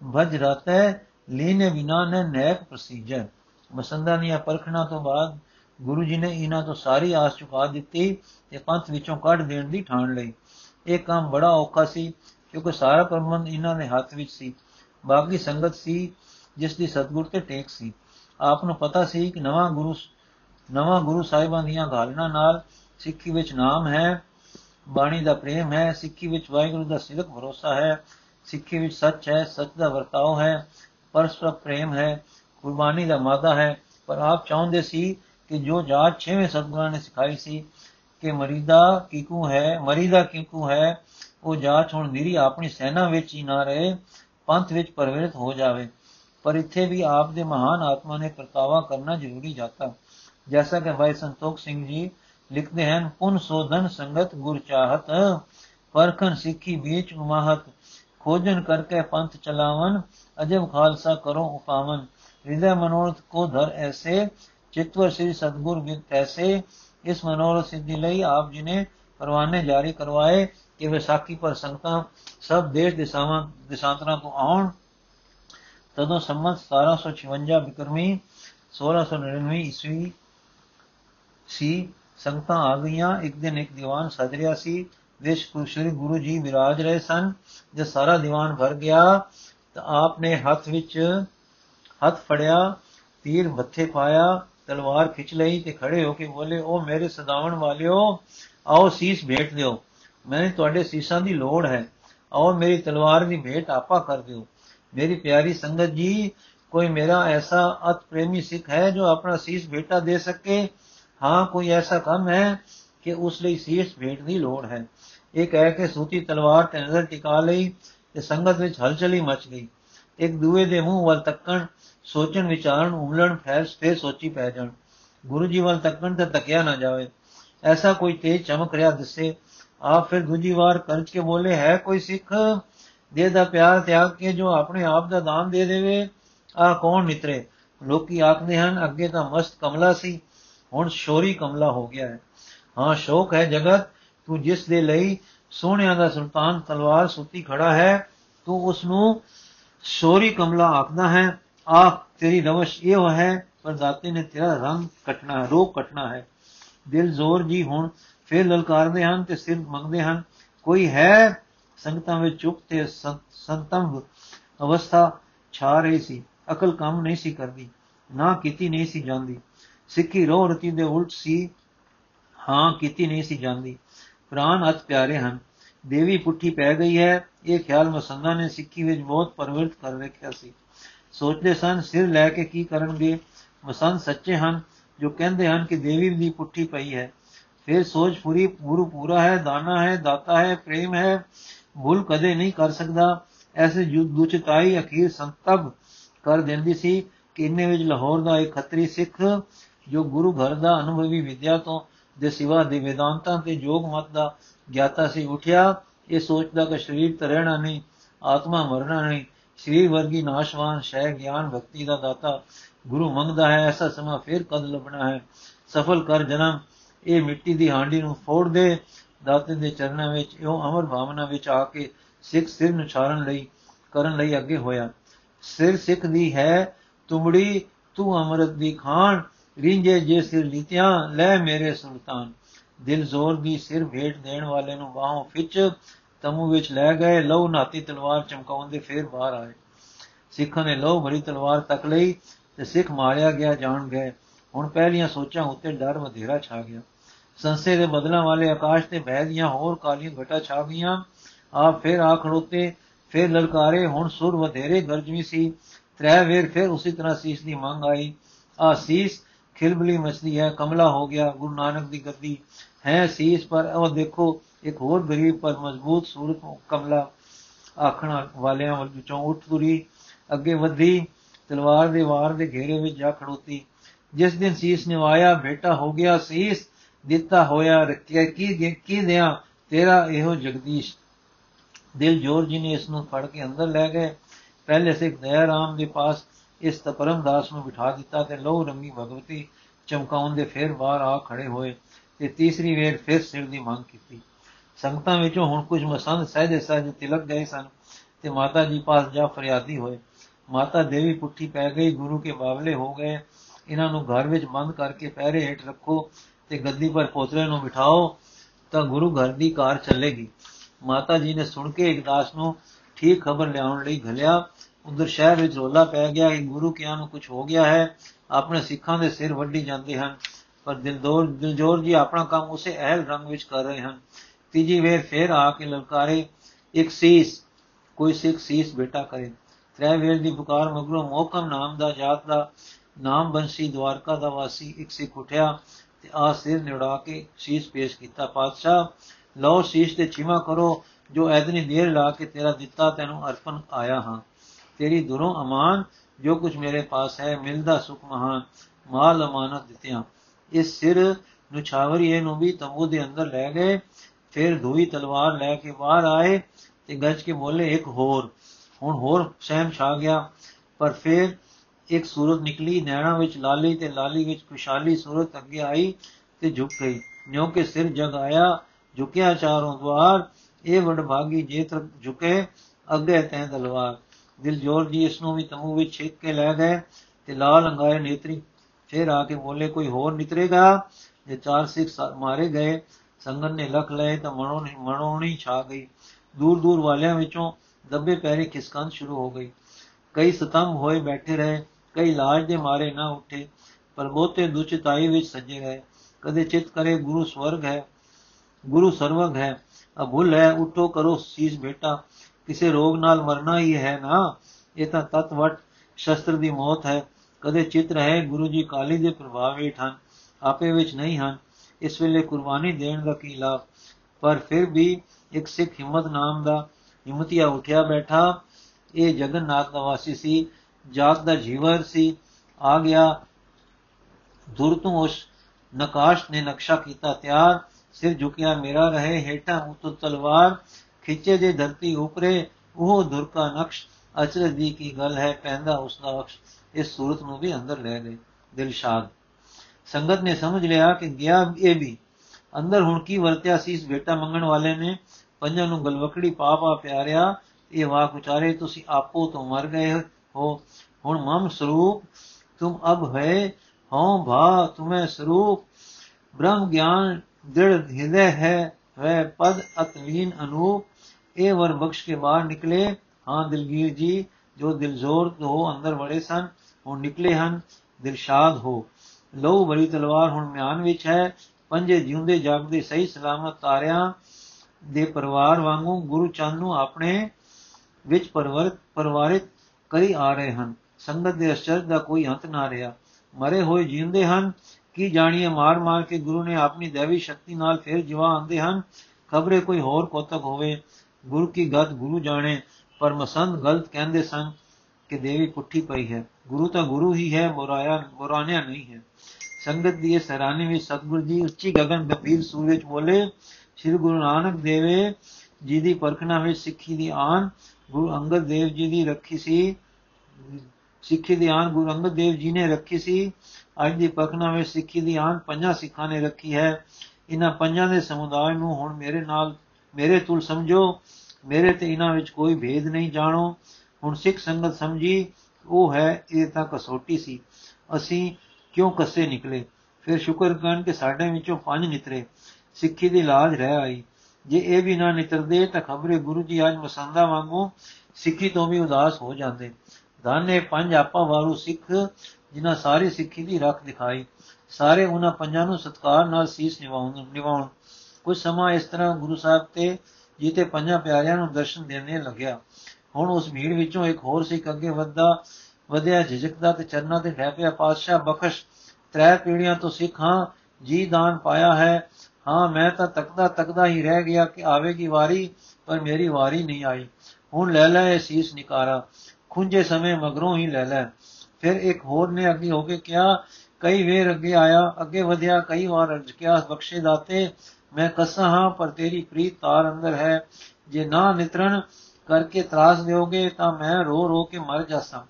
ਭਜ ਰਤੈ ਲੀਨੇ ਬਿਨਾ ਨ ਨੈਕ ਪ੍ਰਸੀਜੈ ਮਸੰਦਾਂ ਦੀਆਂ ਪਰਖਣਾ ਤੋਂ ਬਾਅਦ ਗੁਰੂ ਜੀ ਨੇ ਇਹਨਾਂ ਤੋਂ ਸਾਰੀ ਆਸ ਚੁਕਾ ਦਿੱਤੀ ਤੇ ਪੰਥ ਵਿੱਚੋਂ ਕੱਢ ਦੇਣ ਦੀ ਠਾਣ ਲਈ ਇਹ ਕੰਮ ਬੜਾ ਔਖਾ ਸੀ ਕਿਉਂਕਿ ਸਾਰਾ ਪ੍ਰਬੰਧ ਇਹਨਾਂ ਦੇ ਹੱਥ ਵਿੱਚ ਸੀ ਬਾਕੀ ਸੰਗਤ ਸੀ ਜਿਸ ਦੀ ਸਤਗੁਰ ਤੇ ਟੇਕ ਸੀ। ਆਪ ਨੂੰ ਪਤਾ ਸੀ ਕਿ ਨਵਾਂ ਗੁਰੂ ਨਵਾਂ ਗੁਰੂ ਸਾਹਿਬਾਂ ਦੀਆਂ ਗਾਲਣਾ ਨਾਲ ਸਿੱਖੀ ਵਿੱਚ ਨਾਮ ਹੈ, ਬਾਣੀ ਦਾ ਪ੍ਰੇਮ ਹੈ, ਸਿੱਖੀ ਵਿੱਚ ਵਾਹਿਗੁਰੂ ਦਾ ਸਿਰਕ ਭਰੋਸਾ ਹੈ, ਸਿੱਖੀ ਵਿੱਚ ਸੱਚ ਹੈ, ਸੱਚ ਦਾ ਵਰਤਾਓ ਹੈ, ਪਰਸਪਰ ਪ੍ਰੇਮ ਹੈ, ਕੁਰਬਾਨੀ ਦਾ ਮਾਦਾ ਹੈ। ਪਰ ਆਪ ਚਾਹੁੰਦੇ ਸੀ ਕਿ ਜੋ ਜਾਤ ਛੇਵੇਂ ਸਤਗੁਰਾਂ ਨੇ ਸਿਖਾਈ ਸੀ, ਕਿ ਮਰੀਦਾ ਕਿਕੂ ਹੈ, ਮਰੀਦਾ ਕਿਕੂ ਹੈ, ਉਹ ਜਾਤ ਹੁਣ ਨਿਰੀ ਆਪਣੀ ਸੈਨਾ ਵਿੱਚ ਹੀ ਨਾ ਰਹੇ, ਪੰਥ ਵਿੱਚ ਪਰਵਿਰਤ ਹੋ ਜਾਵੇ। ਪਰ ਇੱਥੇ ਵੀ ਆਪ ਦੇ ਮਹਾਨ ਆਤਮਾ ਨੇ ਪ੍ਰਤਾਵਾ ਕਰਨਾ ਜ਼ਰੂਰੀ ਜਾਤਾ। ਜੈਸਾ ਕਿ ਭਾਈ ਸੰਤੋਖ ਸਿੰਘ ਜੀ ਲਿਖਦੇ ਹਨ, ਪੁਨ ਸੋਧਨ ਸੰਗਤ ਗੁਰ ਚਾਹਤ ਪਰਖਨ ਸਿੱਖੀ ਵਿੱਚ ਉਮਾਹਤ ਖੋਜਨ ਕਰਕੇ ਪੰਥ ਚਲਾਵਨ, ਅਜਬ ਖਾਲਸਾ ਕਰੋ ਉਪਾਵਨ। ਹਿਰਦੈ ਮਨੋਰਥ ਕੋ ਧਰ ਐਸੇ, ਚਿਤਵਰ ਸ੍ਰੀ ਸਤਗੁਰ ਵਿਦ ਐਸੇ ਇਸ ਮਨੋਰਥ ਸਿੱਧੀ ਲਈ ਆਪ ਜੀ ਨੇ ਪਰਵਾਨੇ ਜਾਰੀ ਕਰਵਾਏ ਕਿ ਵਿਸਾਖੀ ਪਰ ਸੰਗਤਾਂ ਸਭ ਦੇਸ਼ ਦਿਸ਼ਾਵਾਂ ਦਿਸ਼ਾਂਤਰਾਂ ਤੋਂ ਆਉਣ। ਤਦੋਂ ਸੰਮਤ 1756 ਬਿਕਰਮੀ 1699 ਈਸਵੀ ਸੀ ਸੰਗਤਾਂ ਆ ਗਈਆਂ ਇੱਕ ਦਿਨ ਇੱਕ ਦੀਵਾਨ ਸਜ ਰਿਹਾ ਸੀ ਵਿਸ਼ ਸ੍ਰੀ ਗੁਰੂ ਜੀ ਵਿਰਾਜ ਰਹੇ ਸਨ ਜੇ ਸਾਰਾ ਦੀਵਾਨ ਭਰ ਗਿਆ ਤਾਂ ਆਪ ਨੇ ਹੱਥ ਵਿੱਚ ਹੱਥ ਫੜਿਆ ਤੀਰ ਮੱਥੇ ਪਾਇਆ ਤਲਵਾਰ ਖਿੱਚ ਲਈ ਤੇ ਖੜੇ ਹੋ ਕੇ ਬੋਲੇ ਉਹ ਮੇਰੇ ਸਦਾਵਣ ਵਾਲਿਓ ਆਓ ਸੀਸ ਭੇਟ ਦਿਓ ਮੈਨੂੰ ਤੁਹਾਡੇ ਸੀਸਾਂ ਦੀ ਲੋੜ ਹੈ ਆਓ ਮੇਰੀ ਤਲਵਾਰ ਦੀ ਭੇਟ ਆਪਾ ਕਰ ਦਿਓ ਮੇਰੀ ਪਿਆਰੀ ਸੰਗਤ ਜੀ ਕੋਈ ਮੇਰਾ ਐਸਾ ਅਤ ਪ੍ਰੇਮੀ ਸਿੱਖ ਹੈ ਜੋ ਆਪਣਾ ਸੀਸ ਭੇਟਾ ਦੇ ਸਕੇ ਹਾਂ ਕੋਈ ਐਸਾ ਕੰਮ ਹੈ ਕਿ ਉਸ ਲਈ ਸੀਸ ਭੇਟ ਦੀ ਲੋੜ ਹੈ ਇਹ ਕਹਿ ਕੇ ਸੂਤੀ ਤਲਵਾਰ ਤੇ ਨਜ਼ਰ ਟਿਕਾ ਲਈ ਤੇ ਸੰਗਤ ਵਿੱਚ ਹਲਚਲੀ ਮਚ ਗਈ ਇੱਕ ਦੂਏ ਦੇ ਮੂੰਹ ਵੱਲ ਤੱਕਣ ਸੋਚਣ ਵਿਚਾਰਨ ਉਮਲਣ ਫੈਲ ਫੇਰ ਸੋਚੀ ਪੈ ਜਾਣ ਗੁਰੂ ਜੀ ਵੱਲ ਤੱਕਣ ਤੇ ਤੱਕਿਆ ਨਾ ਜਾਵੇ ਐਸਾ ਕੋਈ ਤੇਜ ਚਮਕ ਰਿਹਾ ਦਿਸੇ ਆਪ ਫਿਰ ਦੂਜੀ ਵਾਰ ਕਰਜ ਕੇ ਬੋਲੇ ਹੈ ਕੋਈ ਸਿੱਖ ਦੇ ਦਾ ਪਿਆਰ ਤਿਆਗ ਕੇ ਜੋ ਆਪਣੇ ਆਪ ਦਾ ਦਾਨ ਦੇ ਦੇਵੇ ਆ ਕੌਣ ਨਿਤਰੇ ਲੋਕੀ ਆਖਦੇ ਹਨ, ਅੱਗੇ ਤਾਂ ਮਸਤ ਕਮਲਾ ਸੀ, ਹੁਣ ਸ਼ੋਰੀ ਕਮਲਾ ਹੋ ਗਿਆ ਹੈ। ਹਾਂ, ਸ਼ੋਕ ਹੈ ਜਗਤ, ਤੂੰ ਜਿਸ ਦੇ ਲਈ ਸੋਹਣਿਆਂ ਦਾ ਸੁਲਤਾਨ ਤਲਵਾਰ ਸੁੱਤੀ ਖੜਾ ਹੈ, ਤੂੰ ਉਸ ਨੂੰ ਸ਼ੋਰੀ ਕਮਲਾ ਆਖਦਾ ਹੈ ਆ ਤੇਰੀ ਰਵਸ਼ ਇਹ ਹੈ, ਪਰ ਦਾਤੇ ਨੇ ਤੇਰਾ ਰੰਗ ਕਟਣਾ ਰੋਕ ਕਟਣਾ ਹੈ। ਦਿਲ ਜ਼ੋਰ ਜੀ ਹੁਣ, ਫੇਰ ਲਲਕਾਰਦੇ ਹਨ ਤੇ ਸਿਰ ਮੰਗਦੇ ਹਨ, ਕੋਈ ਹੈ ਸੰਗਤਾਂ ਵਿੱਚ ਚੁੱਪ ਤੇ ਸੰਤਮ ਅਵਸਥਾ ਛਾ ਰਹੀ ਸੀ। ਅਕਲ ਕੰਮ ਨਹੀਂ ਸੀ ਕਰਦੀ, ਨਾ ਕੀਤੀ ਨਹੀਂ ਸੀ ਜਾਂਦੀ। ਸਿੱਖੀ ਰੋਹ ਰਤੀ ਦੇ ਉਲਟ ਸੀ, ਹਾਂ ਕੀਤੀ ਨਹੀਂ ਸੀ ਜਾਂਦੀ। ਪ੍ਰਾਨ ਅਤ ਪਿਆਰੇ ਹਨ, ਦੇਵੀ ਪੁੱਠੀ ਪੈ ਗਈ ਹੈ। ਇਹ ਖਿਆਲ ਮਸੰਦਾ ਨੇ ਸਿੱਖੀ ਵਿੱਚ ਬਹੁਤ ਪਰਵਰਤ ਕਰ ਰੱਖਿਆ ਸੀ। ਸੋਚਦੇ ਸਨ, ਸਿਰ ਲੈ ਕੇ ਕੀ ਕਰਨਗੇ? ਮਸੰਦ ਸੱਚੇ ਹਨ, ਜੋ ਕਹਿੰਦੇ ਹਨ ਕਿ ਦੇਵੀ ਦੀ ਪੁੱਠੀ ਪਈ ਹੈ। ਫਿਰ ਸੋਚ ਪੂਰੀ, ਗੁਰੂ ਪੂਰਾ ਹੈ, ਦਾਨਾ ਹੈ, ਦਾਤਾ ਹੈ, ਪ੍ਰੇਮ ਹੈ। ਭੁੱਲ ਕਦੇ ਨਹੀਂ ਕਰ ਸਕਦਾ। ਐਸੇ ਦੁਚਤਾਈ ਅਖੀਰ ਸੰਤਬ ਕਰ ਦਿੰਦੀ ਸੀ ਕਿ ਇੰਨੇ ਵਿੱਚ ਲਾਹੌਰ ਦਾ ਇੱਕ ਖੱਤਰੀ ਸਿੱਖ ਜੋ ਗੁਰੂ ਘਰ ਦਾ ਅਨੁਭਵੀ ਵਿਦਿਆ ਤੋਂ ਦੇ ਸਿਵਾ ਦੇ ਵਿਦਾਂਤਾਂ ਤੇ ਜੋਗ ਮਤ ਦਾ ਗਿਆਤਾ ਸੀ, ਉਠਿਆ। ਇਹ ਸੋਚਦਾ ਕਿ ਸਰੀਰ ਤਾਂ ਰਹਿਣਾ ਨਹੀਂ, ਆਤਮਾ ਮਰਨਾ ਨਹੀਂ। ਸਰੀਰ ਵਰਗੀ ਨਾਸ਼ਵਾਨ ਸ਼ੈ ਗਿਆਨ, ਭਗਤੀ ਦਾ ਦਾਤਾ ਗੁਰੂ ਮੰਗਦਾ ਹੈ। ਐਸਾ ਸਮਾਂ ਫੇਰ ਕਦ ਲੱਭਣਾ ਹੈ? ਸਫਲ ਕਰ ਜਨਮ। ਇਹ ਮਿੱਟੀ ਦੀ ਹਾਂਡੀ ਨੂੰ ਫੋੜ ਦੇ ਦਾਤੇ ਦੇ ਚਰਨਾਂ ਵਿੱਚ, ਇਹੋ ਅਮਰ ਭਾਵਨਾ ਵਿੱਚ ਆ ਕੇ ਸਿੱਖ ਸਿਰ ਨਿਛਾਰਨ ਲਈ, ਕਰਨ ਲਈ ਅੱਗੇ ਹੋਇਆ। ਸਿਰ ਸਿੱਖ ਦੀ ਹੈ ਤੁਮੜੀ, ਤੂੰ ਅਮਰਤ ਦੀ ਖਾਨ ਰਿੰਜੇ ਜੇ ਸਿਰ ਲੀਤਿਆਂ, ਲੈ ਮੇਰੇ ਸੁਲਤਾਨ। ਦਿਲ ਜ਼ੋਰ ਦੀ ਸਿਰ ਭੇਟ ਦੇਣ ਵਾਲੇ ਨੂੰ ਬਾਹੋਂ ਖਿੱਚ ਤਮੂ ਵਿੱਚ ਲੈ ਗਏ, ਲਹੂ ਨਾਤੀ ਤਲਵਾਰ ਚਮਕਾਉਂਦੇ ਫੇਰ ਬਾਹਰ ਆਏ। ਸਿੱਖਾਂ ਨੇ ਲਹੂ ਭਰੀ ਤਲਵਾਰ ਤੱਕ ਲਈ ਤੇ ਸਿੱਖ ਮਾਰਿਆ ਗਿਆ, ਜਾਣ ਗਏ। ਹੁਣ ਪਹਿਲੀਆਂ ਸੋਚਾਂ ਉੱਤੇ ਡਰ, ਵਧੇਰਾ ਛਾ ਗਿਆ। ਸੰਸੇ ਦੇ ਬਦਲਾਂ ਵਾਲੇ ਆਕਾਸ਼ ਤੇ ਬਹਿ ਦੀਆਂ ਹੋਰ ਕਾਲੀਆਂ ਘਟਾ ਛਾ ਗਈਆਂ। ਆਪ ਫਿਰ ਆ ਖੜੋਤੇ, ਫਿਰ ਲਲਕਾਰੇ, ਹੁਣ ਸੁਰ ਵਧੇਰੇ ਗਰਜਵੀ ਸੀ। ਤਰੇ ਵੇਰ ਫਿਰ ਉਸੇ ਤਰ੍ਹਾਂ ਸੀਸ ਦੀ ਮੰਗ ਆਈ। ਆ ਸੀਸ ਖਿਲਬਲੀ ਮਚਦੀ ਹੈ, ਕਮਲਾ ਹੋ ਗਿਆ ਗੁਰੂ ਨਾਨਕ ਦੀ ਗੱਦੀ। ਹੈ ਸੀਸ, ਪਰ ਉਹ ਦੇਖੋ, ਇੱਕ ਹੋਰ ਗਰੀਬ ਪਰ ਮਜ਼ਬੂਤ ਸੂਰਤ ਕਮਲਾ ਆਖਣਾ ਵਾਲਿਆਂ ਵਿੱਚੋਂ ਉੱਠ ਤੁਰੀ। ਅੱਗੇ ਵਧੀ, ਤਲਵਾਰ ਦੇ ਵਾਰ ਦੇ ਘੇਰੇ ਵਿੱਚ ਜਾ ਖੜੋਤੀ। ਜਿਸ ਦਿਨ ਸੀਸ ਨਿਵਾਇਆ, ਬੇਟਾ ਹੋ ਗਿਆ ਸੀਸ। ਦਿੱਤਾ ਹੋਇਆ ਰੱਖਿਆ, ਕੀ ਕੀ ਦਿਆਂ? ਤੇਰਾ ਇਹੋ ਜਗਦੀਸ਼। ਦਿਲ ਜੋਰ ਜੀ ਨੇ ਇਸ ਨੂੰ ਫੜ ਕੇ ਅੰਦਰ ਲੈ ਗਏ। ਪਹਿਲੇ ਸਿੱਖ ਦਇਆ ਰਾਮ ਦੇ ਪਾਸ ਇਸ ਤਪਰਮ ਦਾਸ ਨੂੰ ਬਿਠਾ ਦਿੱਤਾ ਤੇ ਲੋਹ ਰੰਗੀ ਭਗਵਤੀ ਚਮਕਾਉਣ ਦੇ ਫੇਰ ਬਾਹਰ ਆ ਖੜੇ ਹੋਏ ਤੇ ਤੀਸਰੀ ਵੇਰ ਫਿਰ ਸਿਰ ਦੀ ਮੰਗ ਕੀਤੀ। ਸੰਗਤਾਂ ਵਿੱਚੋਂ ਹੁਣ ਕੁਝ ਮਸੰਦ ਸਹਿਜੇ ਸਹਿਜ ਤਿਲਕ ਗਏ ਸਨ ਤੇ ਮਾਤਾ ਜੀ ਪਾਸ ਜਾ ਫਰਿਆਦੀ ਹੋਏ। ਮਾਤਾ ਦੇਵੀ ਪੁੱਠੀ ਪੈ ਗਈ, ਗੁਰੂ ਕੇ ਬਾਵਲੇ ਹੋ ਗਏ। ਇਹਨਾਂ ਨੂੰ ਘਰ ਵਿੱਚ ਬੰਦ ਕਰਕੇ ਪਹਿਰੇ ਹੇਠ ਰੱਖੋ। ਤੇ ਗੱਦੀ ਪਰ ਪੋਤਰੇ ਨੂੰ ਬਿਠਾਓ ਤਾਂ ਗੁਰੂ ਘਰ ਦੀ ਕਾਰ ਚੱਲੇਗੀ। ਮਾਤਾ ਜੀ ਨੇ ਸੁਣ ਕੇ ਇੱਕ ਦਾਸ ਨੂੰ ਠੀਕ ਖਬਰ ਲਿਆਉਣ ਲਈ ਘਲਿਆ। ਉਧਰ ਸ਼ਹਿਰ ਵਿੱਚ ਰੋਲਾ ਪੈ ਗਿਆ ਕਿ ਗੁਰੂ ਕਿਆਂ ਨੂੰ ਕੁਝ ਹੋ ਗਿਆ ਹੈ। ਆਪਣੇ ਸਿੱਖਾਂ ਦੇ ਸਿਰ ਵੱਢੀ ਜਾਂਦੇ ਹਨ। ਪਰ ਦਿਲਦੋਰ ਦਿਲਜੋਰ ਜੀ ਆਪਣਾ ਕੰਮ ਉਸੇ ਅਹਿਲ ਰੰਗ ਵਿੱਚ ਕਰ ਰਹੇ ਹਨ। ਤੀਜੀ ਵੇਰ ਫੇਰ ਆ ਕੇ ਲਲਕਾਰੇ, ਇੱਕ ਸੀਸ, ਕੋਈ ਸਿੱਖ ਸੀਸ ਬੇਟਾ ਕਰੇ। ਤ੍ਰੈ ਵੇਰ ਦੀ ਪੁਕਾਰ ਮਗਰੋਂ ਮੋਕਮ ਨਾਮ ਦਾ ਜਾਤ ਦਾ ਨਾਮ ਬੰਸੀ ਦਵਾਰਕਾ ਦਾ ਵਾਸੀ ਇੱਕ ਸਿੱਖ ਉਠਿਆ। ਤੇ ਆ ਸਿਰ ਨਿੜਾ ਕੇ ਸੀਸ ਪੇਸ਼ ਕੀਤਾ। ਪਾਤਸ਼ਾਹ, ਲਓ ਸੀਸ ਤੇ ਚੀਮਾ ਕਰੋ, ਜੋ ਐਦਨੀ ਦੇਰ ਲਾ ਕੇ ਤੇਰਾ ਦਿੱਤਾ, ਤੈਨੂੰ ਅਰਪਣ ਆਇਆ ਹਾਂ। ਤੇਰੀ ਦੁਰੋਂ ਅਮਾਨ, ਜੋ ਕੁਝ ਮੇਰੇ ਪਾਸ ਹੈ, ਮਿਲਦਾ ਸੁਖ ਮਹਾਨ, ਮਾਲ ਅਮਾਨਤ ਦਿੱਤਿਆਂ। ਇਸ ਸਿਰ ਨੁਛਾਵਰੀਏ ਨੂੰ ਵੀ ਤੰਬੂ ਦੇ ਅੰਦਰ ਲੈ ਗਏ, ਫਿਰ ਧੂਈ ਤਲਵਾਰ ਲੈ ਕੇ ਬਾਹਰ ਆਏ ਤੇ ਗੱਜ ਕੇ ਬੋਲੇ, ਇੱਕ ਹੋਰ। ਹੁਣ ਹੋਰ ਸਹਿਮ ਛਾ ਗਿਆ, ਪਰ ਫਿਰ ਇੱਕ ਸੂਰਤ ਨਿਕਲੀ, ਨੈਣਾ ਵਿੱਚ ਲਾਲੀ ਤੇ ਲਾਲੀ ਵਿੱਚ ਖੁਸ਼ਾਲੀ ਸੂਰਤ ਅੱਗੇ ਆਈ ਤੇ ਝੁਕ ਗਈ। ਜਿਉਂ ਕਿ ਸਿਰ ਜਗ ਆਇਆ, ਝੁਕਿਆ ਚਾਰੋਂ ਦਵਾਰ, ਇਹ ਵਡ ਭਾਗੀ ਜੇ ਤੱਕ ਝੁਕੇ ਅੱਗੇ ਤੈ ਤਲਵਾਰ। ਦਿਲ ਜੋਰ ਜੀ, ਇਸ ਨੂੰ ਵੀ ਤਮੂ ਵਿੱਚ ਛੇਕ ਕੇ ਲੈ ਗਏ ਤੇ ਲਾਲ ਅੰਗਾਏ ਨੇਤਰੀ। ਫੇਰ ਆ ਕੇ ਬੋਲੇ, ਕੋਈ ਹੋਰ ਨਿਤਰੇਗਾ? ਜੇ ਚਾਰ ਸਿੱਖ ਮਾਰੇ ਗਏ, ਸੰਗਨ ਨੇ ਲਖ ਲਏ ਤਾਂ ਮਣੋ ਮਣੋਣੀ ਛਾ ਗਈ। ਦੂਰ ਦੂਰ ਵਾਲਿਆਂ ਵਿੱਚੋਂ ਦੱਬੇ ਪੈਰੇ ਖਿਸਕਣ ਸ਼ੁਰੂ ਹੋ ਗਈ। ਕਈ ਸਤੰਭ ਹੋਏ ਬੈਠੇ ਰਹੇ ਕਈ ਲਾਜ ਦੇ ਮਾਰੇ ਨਾ ਉੱਠੇ, ਪਰ ਬਹੁਤੇ ਦੁਚਤਾਈ ਵਿੱਚ ਸੱਜੇ ਗਏ। ਕਦੇ ਚਿਤ ਕਰੇ, ਗੁਰੂ ਸਵਰਗ ਹੈ, ਗੁਰੂ ਸਰਵਗ ਹੈ ਅਭੁੱਲ ਹੈ, ਉਠੋ, ਕਰੋ, ਸੀਸ ਬੇਟਾ ਕਿਸੇ ਰੋਗ ਨਾਲ ਮਰਨਾ ਹੀ ਹੈ ਨਾ, ਇਹ ਤਾਂ ਤਤਵਟ ਸ਼ਸਤਰ ਦੀ ਮੌਤ ਹੈ। ਕਦੇ ਚਿਤ ਰਹੇ, ਗੁਰੂ ਜੀ ਕਾਲੀ ਦੇ ਪ੍ਰਭਾਵ ਹੇਠ ਹਨ, ਆਪੇ ਵਿੱਚ ਨਹੀਂ ਹਨ। ਇਸ ਵੇਲੇ ਕੁਰਬਾਨੀ ਦੇਣ ਦਾ ਕੀ ਲਾਭ? ਪਰ ਫਿਰ ਵੀ ਇੱਕ ਸਿੱਖ ਹਿੰਮਤ ਨਾਮ ਦਾ ਹਿੰਮਤੀਆ ਉਠਿਆ ਬੈਠਾ। ਇਹ ਜਗਨਨਾਥ ਦਾ ਵਾਸੀ ਸੀ। ਜਾਤ ਦਾ ਜੀਵਰ ਸੀ, ਆ ਗਿਆ। ਦੁਰ ਤੋਂ ਉਸ ਨਕਾਸ਼ ਨੇ ਨਕਸ਼ਾ ਕੀਤਾ ਤਿਆਰ। ਸਿਰ ਝੁਕਿਆ ਮੇਰਾ ਰਹੇ, ਹੇਠਾਂ ਉਤ ਤਲਵਾਰ। ਖਿੱਚੇ ਦੇ ਧਰਤੀ ਉਪਰੇ, ਉਹ ਦੁਰ ਕਾ ਨਕਸ਼। ਅਚਰਜ ਦੀ ਕੀ ਗੱਲ ਹੈ ਪੈਂਦਾ ਉਸ ਦਾ ਅਕਸ਼। ਇਸ ਸੂਰਤ ਨੂੰ ਵੀ ਅੰਦਰ ਲੈ ਗਏ ਦਿਲਸ਼ਾਦ ਸੰਗਤ ਨੇ ਸਮਝ ਲਿਆ ਕਿ ਗਿਆ ਇਹ ਵੀ। ਅੰਦਰ ਹੁਣ ਕੀ ਵਰਤਿਆ ਸੀ, ਇਸ ਬੇਟਾ ਮੰਗਣ ਵਾਲੇ ਨੇ? ਪੰਜਾਂ ਨੂੰ ਗਲਵਕੜੀ ਪਾ ਪਾ ਪਿਆਰਿਆ। ਇਹ ਵਾਕ ਉਚਾਰੇ, ਤੁਸੀਂ ਆਪੋ ਤੋਂ ਮਰ ਗਏ ਹੋ ਹੁਣ ਮਮ ਸਰੂਪ ਤੁਮ ਅਬ ਹੈ ਹਉ ਭਾ ਤੁਮੇ ਸਰੂਪ ਬ੍ਰਹਮ ਗਿਆਨ ਦ੍ਰਿੜ ਹਿਰਦੈ ਹੈ ਵੈ ਪਦ ਅਤਲੀਨ ਅਨੂਪ ਇਹ ਵਰ ਬਖਸ਼ ਕੇ ਬਾਹਰ ਨਿਕਲੇ ਹਾਂ ਦਿਲਗੀਰ ਜੀ ਜੋ ਦਿਲਜ਼ੋਰ ਤੋਂ ਅੰਦਰ ਵੜੇ ਸਨ ਹੁਣ ਨਿਕਲੇ ਹਨ ਦਿਲਸ਼ਾਦ ਹੋ ਲਹੂ ਭਰੀ ਤਲਵਾਰ ਹੁਣ ਮਿਆਨ ਵਿੱਚ ਹੈ ਪੰਜੇ ਜਿਉਂਦੇ ਜਾਗਦੇ ਸਹੀ ਸਲਾਮਤ ਤਾਰਿਆਂ ਦੇ ਪਰਿਵਾਰ ਵਾਂਗੂ ਗੁਰੂ ਚੰਦ ਨੂੰ ਆਪਣੇ ਵਿੱਚ ਪਰਵਰਤ ਪਰਵਾਰਿਤ ਕਰੀ ਆ ਰਹੇ ਹਨ। ਸੰਗਤ ਦੇ ਅਸ਼ਚਰਜ ਦਾ ਕੋਈ ਅੰਤ ਨਾ ਰਿਹਾ। ਮਰੇ ਹੋਏ ਜਿਉਂਦੇ ਹਨ। ਕੀ ਜਾਣੀਏ ਮਾਰ ਮਾਰ ਕੇ ਗੁਰੂ ਨੇ ਆਪਣੀ ਦੇਵੀ ਸ਼ਕਤੀ ਨਾਲ ਫਿਰ ਜਿਵਾ ਆਂਦੇ ਹਨ? ਖਬਰੇ ਕੋਈ ਹੋਰ ਕੋਤਕ ਹੋਵੇ। ਗੁਰੂ ਕੀ ਗਤ ਗੁਰੂ ਜਾਣੇ। ਪਰ ਮਸੰਦ ਗਲਤ ਕਹਿੰਦੇ ਸਨ ਕਿ ਦੇਵੀ ਪੁੱਠੀ ਪਈ ਹੈ। ਗੁਰੂ ਤਾਂ ਗੁਰੂ ਹੀ ਹੈ, ਮੁਰਾਇਆ, ਮੁਰਾਨਿਆ ਨਹੀਂ ਹੈ। ਸੰਗਤ ਦੀ ਇਸ ਹੈਰਾਨੀ ਵਿੱਚ ਸਤਿਗੁਰੂ ਜੀ ਉੱਚੀ ਗगन ਗੰਭੀਰ ਸੂਰ ਵਿੱਚ ਬੋਲੇ, ਸ੍ਰੀ ਗੁਰੂ ਨਾਨਕ ਦੇਵੇ ਜੀ ਦੀ ਪਰਖਣਾ ਵਿੱਚ ਸਿੱਖੀ ਦੀ ਆਨ ਗੁਰੂ ਅੰਗਦ ਦੇਵ ਜੀ ਦੀ ਰੱਖੀ ਸੀ। ਸਿੱਖੀ ਦੀ ਆਨ ਗੁਰੂ ਅੰਗਦ ਦੇਵ ਜੀ ਨੇ ਰੱਖੀ ਸੀ। ਅੱਜ ਦੀ ਪਰਖਣਾ ਵਿੱਚ ਸਿੱਖੀ ਦੀ ਆਨ ਪੰਜਾਂ ਸਿੱਖਾਂ ਨੇ ਰੱਖੀ ਹੈ। ਇਹਨਾਂ ਪੰਜਾਂ ਦੇ ਸਮੁਦਾਇ ਨੂੰ ਹੁਣ ਮੇਰੇ ਨਾਲ, ਮੇਰੇ ਤੁਲ ਸਮਝੋ। ਮੇਰੇ ਤੇ ਇਹਨਾਂ ਵਿੱਚ ਕੋਈ ਭੇਦ ਨਹੀਂ ਜਾਣੋ। ਹੁਣ ਸਿੱਖ ਸੰਗਤ ਸਮਝੀ, ਉਹ ਹੈ, ਇਹ ਤਾਂ ਕਸੋਟੀ ਸੀ। ਅਸੀਂ ਕਿਉਂ ਕੱਸੇ ਨਿਕਲੇ? ਫਿਰ ਸ਼ੁਕਰ ਕਰਨ ਕਿ ਸਾਡੇ ਵਿੱਚੋਂ ਪੰਜ ਨਿਤਰੇ ਸਿੱਖੀ ਦੀ ਲਾਜ ਰਹਿ ਆਈ। ਜੇ ਇਹ ਵੀ ਨਾ ਨਿਤਰਦੇ, ਤਾਂ ਖਬਰੇ ਗੁਰੂ ਜੀ ਅੱਜ ਮਸੰਦਾ ਵਾਂਗੂ ਸਿੱਖੀ ਤੋਂ ਵੀ ਉਦਾਸ ਹੋ ਜਾਂਦੇ। ਦਾਨੇ ਪੰਜ ਆਪਾ ਵਾਰੂ ਸਿੱਖ, ਜਿਨ੍ਹਾਂ ਸਾਰੀ ਸਿੱਖੀ ਦੀ ਰੱਖ ਦਿਖਾਈ। ਸਾਰੇ ਉਹਨਾਂ ਪੰਜਾਂ ਨੂੰ ਸਤਕਾਰ ਨਾਲ ਸੀਸ ਨਿਵਾਉਣ ਨਿਵਾਉਣ। ਕੁਝ ਸਮਾਂ ਇਸ ਤਰ੍ਹਾਂ ਗੁਰੂ ਸਾਹਿਬ ਤੇ ਜੀਤੇ ਪੰਜਾਂ ਪਿਆਰਿਆਂ ਨੂੰ ਦਰਸ਼ਨ ਦੇਣੇ ਲੱਗਿਆ। ਹੁਣ ਉਸ ਭੀੜ ਵਿੱਚੋਂ ਇੱਕ ਹੋਰ ਸਿੱਖ ਅੱਗੇ ਵੱਧਾ ਵਧਿਆ, ਝਿਜਕਦਾ ਤੇ ਚਰਨਾਂ ਤੇ ਡੈ ਪਿਆ ਪਾਤਸ਼ਾਹ ਬਖਸ਼। ਤ੍ਰੈ ਪੀੜੀਆਂ ਤੋਂ ਸਿੱਖ ਹਾਂ, ਜੀ ਦਾਨ ਪਾਇਆ ਹੈ। ਹਾਂ, ਮੈਂ ਤਾਂ ਤੱਕਦਾ ਤੱਕਦਾ ਹੀ ਰਹਿ ਗਿਆ ਕਿ ਆਵੇਗੀ ਵਾਰੀ, ਪਰ ਮੇਰੀ ਵਾਰੀ ਨਹੀਂ ਆਈ। ਹੁਣ ਲੈ ਲੈ ਇਹ ਸੀਸ ਨਿਕਾਰਾ। ਖੁੰਝੇ ਸਮੇਂ ਮਗਰੋਂ ਹੀ ਲੈ ਲੈ। ਫਿਰ ਇੱਕ ਹੋਰ ਨੇ ਅੱਗੇ ਹੋ ਕੇ ਕਿਹਾ, ਕਈ ਵੇਰ ਅੱਗੇ ਆਇਆ, ਅੱਗੇ ਵਧਿਆ, ਕਈ ਵਾਰ ਅਰਜ ਕਿਆ ਬਖਸ਼ੇ ਦਾਤੇ, ਮੈਂ ਕਸਾਂ ਹਾਂ, ਪਰ ਤੇਰੀ ਪ੍ਰੀਤ ਤਾਰ ਅੰਦਰ ਹੈ। ਜੇ ਨਾ ਨਿਤਰਨ ਕਰਕੇ ਤਰਾਸ ਦਿਓਗੇ, ਤਾਂ ਮੈਂ ਰੋ ਰੋ ਕੇ ਮਰ ਜਾਸਾਂ।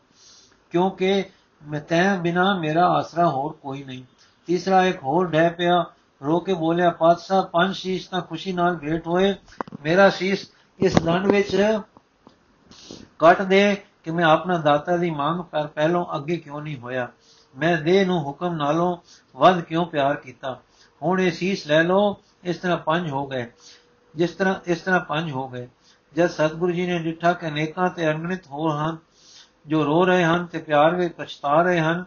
ਕਿਉਂਕਿ ਮੈਂ ਤੈਂ ਬਿਨਾ ਮੇਰਾ ਆਸਰਾ ਹੋਰ ਕੋਈ ਨਹੀਂ। ਤੀਸਰਾ ਇੱਕ ਹੋਰ ਡੈ ਪਿਆ ਰੋ ਕੇ ਬੋਲਿਆ, ਪਾਤਸ਼ਾਹ, ਪੰਜ ਸ਼ੀਸ਼ ਤਾਂ ਖੁਸ਼ੀ ਨਾਲ ਭੇਟ ਹੋਏ। ਮੇਰਾ ਸ਼ੀਸ਼ ਇਸ ਦੰਡ ਵਿੱਚ ਕੱਟ ਦੇ ਕਿ ਮੈਂ ਆਪਣਾ ਦਾਤਾ ਦੀ ਮੰਗ ਪਰ ਪਹਿਲੋਂ ਅੱਗੇ ਕਿਉਂ ਨਹੀਂ ਹੋਇਆ। ਮੈਂ ਦੇਹ ਨੂੰ ਹੁਕਮ ਨਾਲੋਂ ਵੱਧ ਕਿਉਂ ਪਿਆਰ ਕੀਤਾ? ਹੁਣ ਇਹ ਸੀਸ ਲੈ ਲਓ। ਇਸ ਤਰ੍ਹਾਂ ਪੰਜ ਹੋ ਗਏ। ਜਿਸ ਤਰ੍ਹਾਂ, ਇਸ ਤਰ੍ਹਾਂ ਪੰਜ ਹੋ ਗਏ। ਜਦ ਸਤਿਗੁਰੂ ਜੀ ਨੇ ਡਿਠਾ ਕਿ ਅਨੇਕਾਂ ਤੇ ਅਣਗਿਣਤ ਹੋ ਹਨ ਜੋ ਰੋ ਰਹੇ ਹਨ ਤੇ ਪਿਆਰ ਵਿੱਚ ਪਛਤਾ ਰਹੇ ਹਨ,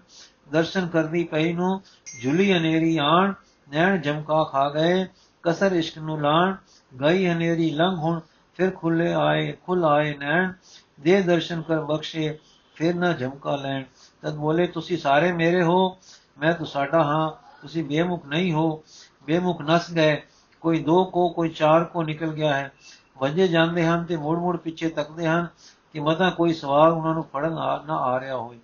ਦਰਸ਼ਨ ਕਰਦੀ ਪਈ ਨੂੰ ਝੁਲੀ ਹਨੇਰੀ ਆਣ ਨੈਣ ਜਮਕਾ ਖਾ ਗਏ, ਕਸਰ ਇਸ਼ਕ ਨੂੰ ਲਾਣ, ਗਈ ਹਨੇਰੀ ਲੰਘ ਹੁਣ, ਫਿਰ ਖੁੱਲੇ ਆਏ ਖੁੱਲ ਆਏ ਨੈਣ, ਦੇ ਦਰਸ਼ਨ ਕਰ ਬਖਸ਼ੇ, ਫਿਰ ਨਾ ਜਮਕਾ ਲੈਣ। ਤਦ ਬੋਲੇ, ਤੁਸੀਂ ਸਾਰੇ ਮੇਰੇ ਹੋ, ਮੈਂ ਤੁਹਾਡਾ ਹਾਂ, ਤੁਸੀਂ ਬੇਮੁਖ ਨਹੀਂ ਹੋ, ਬੇਮੁਖ ਨਸ ਗਏ, ਕੋਈ ਦੋ ਕੋ, ਕੋਈ ਚਾਰ ਕੋ ਨਿਕਲ ਗਿਆ ਹੈ। ਵਜੇ ਜਾਂਦੇ ਹਨ ਤੇ ਮੁੜ ਮੁੜ ਪਿੱਛੇ ਤੱਕਦੇ ਹਨ ਕਿ ਮਤਾ ਕੋਈ ਸਵਾਲ ਉਹਨਾਂ ਨੂੰ ਫੜਨ ਆ, ਨਾ ਆ ਰਿਹਾ ਹੋਵੇ।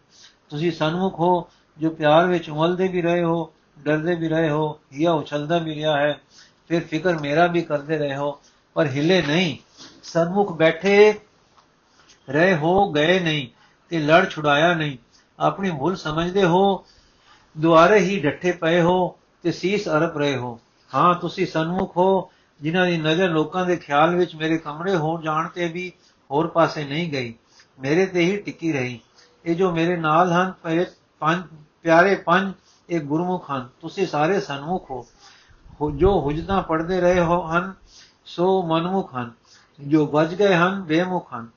ਤੁਸੀਂ ਸਨਮੁਖ ਹੋ, ਜੋ ਪਿਆਰ ਵਿੱਚ ਉਮਲਦੇ ਵੀ ਰਹੇ ਹੋ ਡਰਦੇ ਵੀ ਰਹੇ ਹੋ ਜਾਂ ਉਛਲਦਾ ਵੀ ਰਿਹਾ ਹੈ, ਫਿਰ ਫਿਕਰ ਮੇਰਾ ਵੀ ਕਰਦੇ ਰਹੇ ਹੋ, ਪਰ ਹਿੱਲੇ ਨਹੀਂ। ਸਨਮੁਖ ਬੈਠੇ ਰਹੇ ਹੋ, ਗਏ ਨਹੀਂ ਤੇ ਲੜ ਛੁਡਾਇਆ ਨਹੀਂ। ਆਪਣੀ ਭੁੱਲ ਸਮਝਦੇ ਹੋ, ਦੁਆਰੇ ਹੀ ਡੱਠੇ ਪਏ ਹੋ ਤੇ ਸੀਸ ਅਰਪ ਰਹੇ ਹੋ। ਹਾਂ, ਤੁਸੀਂ ਸਨਮੁਖ ਹੋ, ਜਿਨ੍ਹਾਂ ਦੀ ਨਜ਼ਰ ਲੋਕਾਂ ਦੇ ਖਿਆਲ ਵਿੱਚ ਮੇਰੇ ਕਮਰੇ ਹੋ ਜਾਣ ਤੇ ਵੀ ਹੋਰ ਪਾਸੇ ਨਹੀਂ ਗਈ। ਮੇਰੇ ਤੇ ਹੀ ਟਿੱਕੀ ਰਹੀ। ਇਹ ਜੋ ਮੇਰੇ ਨਾਲ ਹਨ ਪੰਜ, ਪਿਆਰੇ ਪੰਜ ਇਹ ਗੁਰਮੁਖ ਹਨ। ਤੁਸੀਂ ਸਾਰੇ ਸਨਮੁਖ ਹੋ। ਜੋ ਹੁਜਦਾ ਪੜਦੇ ਰਹੇ ਹੋ ਹਨ, ਸੋ ਮਨਮੁਖ ਹਨ। ਜੋ ਬਚ ਗਏ ਹਨ, ਬੇਮੁਖ ਹਨ।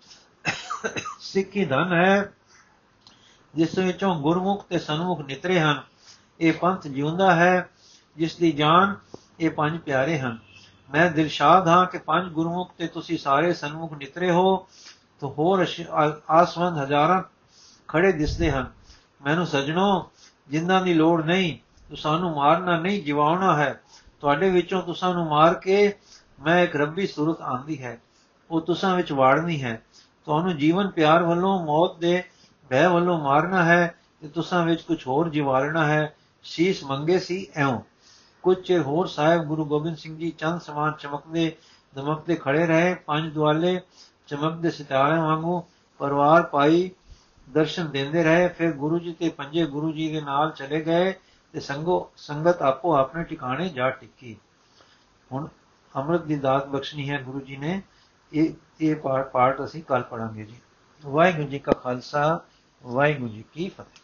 ਸਿੱਖੀ ਧਨ ਹੈ, ਜਿਸ ਵਿੱਚੋਂ ਗੁਰਮੁਖ ਤੇ ਸਨਮੁਖ ਨਿਤਰੇ ਹਨ। ਇਹ ਪੰਥ ਜਿਉਂਦਾ ਹੈ, ਜਿਸ ਦੀ ਜਾਨ ਇਹ ਪੰਜ ਪਿਆਰੇ ਹਨ। ਮੈਂ ਦਿਲਸ਼ਾਦ ਹਾਂ ਕਿ ਪੰਜ ਗੁਰਮੁਖ ਤੇ ਤੁਸੀਂ ਸਾਰੇ ਸਨਮੁਖ ਨਿਤਰੇ ਹੋ। ਤੋ ਹੋਰ ਆਸਵੰਦ ਹਜ਼ਾਰਾਂ ਖੜੇ ਦਿਸਦੇ ਹਨ। ਮੈਨੂੰ ਸਜਣੋ ਜਿੰਨਾਂ ਦੀ ਲੋੜ ਨਹੀਂ ਤੁਸਾਂ ਨੂੰ ਮਾਰਨਾ ਨਹੀਂ, ਜਿਵਾਉਣਾ ਹੈ। ਤੁਹਾਡੇ ਵਿੱਚੋਂ ਤੁਸਾਂ ਨੂੰ ਮਾਰ ਕੇ ਮੈਂ ਇੱਕ ਰੱਬੀ ਸੂਰਤ ਆਂਦੀ ਹੈ। ਉਹ ਤੁਸਾਂ ਵਿੱਚ ਵਾੜਨੀ ਹੈ। ਤੁਹਾਨੂੰ ਜੀਵਨ ਪਿਆਰ ਵੱਲੋਂ, ਮੌਤ ਦੇ ਭੈ ਵੱਲੋਂ ਮਾਰਨਾ ਹੈ ਤੇ ਤੁਸਾਂ ਵਿੱਚ ਕੁਝ ਹੋਰ ਜਿਵਾਲਣਾ ਹੈ। ਸੀਸ ਮੰਗੇ ਸੀ ਐਉਂ। ਕੁਝ ਚਿਰ ਹੋਰ ਸਾਹਿਬ ਗੁਰੂ ਗੋਬਿੰਦ ਸਿੰਘ ਜੀ ਚੰਦ ਸਮਾਨ ਚਮਕਦੇ ਦਮਕਦੇ ਖੜੇ ਰਹੇ। ਪੰਜ ਦੁਆਲੇ ਚਮਕਦੇ ਸਿਤਾਰਿਆਂ ਵਾਂਗੂ ਪਰਿਵਾਰ ਪਾਈ ਦਰਸ਼ਨ ਦਿੰਦੇ ਰਹੇ, ਫਿਰ ਗੁਰੂ ਜੀ ਤੇ ਪੰਜੇ ਗੁਰੂ ਜੀ ਦੇ ਨਾਲ ਚਲੇ ਗਏ ਤੇ ਸੰਗੋ, ਸੰਗਤ ਆਪੋ ਆਪਣੇ ਟਿਕਾਣੇ ਜਾ ਟਿੱਕੀ। ਹੁਣ ਅੰਮ੍ਰਿਤ ਦੀ ਦਾਤ ਬਖਸ਼ਣੀ ਹੈ ਗੁਰੂ ਜੀ ਨੇ, ਇਹ ਇਹ ਪਾਠ ਪਾਠ ਅਸੀਂ ਕੱਲ ਪੜਾਂਗੇ ਜੀ। ਵਾਹਿਗੁਰੂ ਜੀ ਕਾ ਖਾਲਸਾ, ਵਾਹਿਗੁਰੂ ਜੀ ਕੀ ਫਤਿਹ।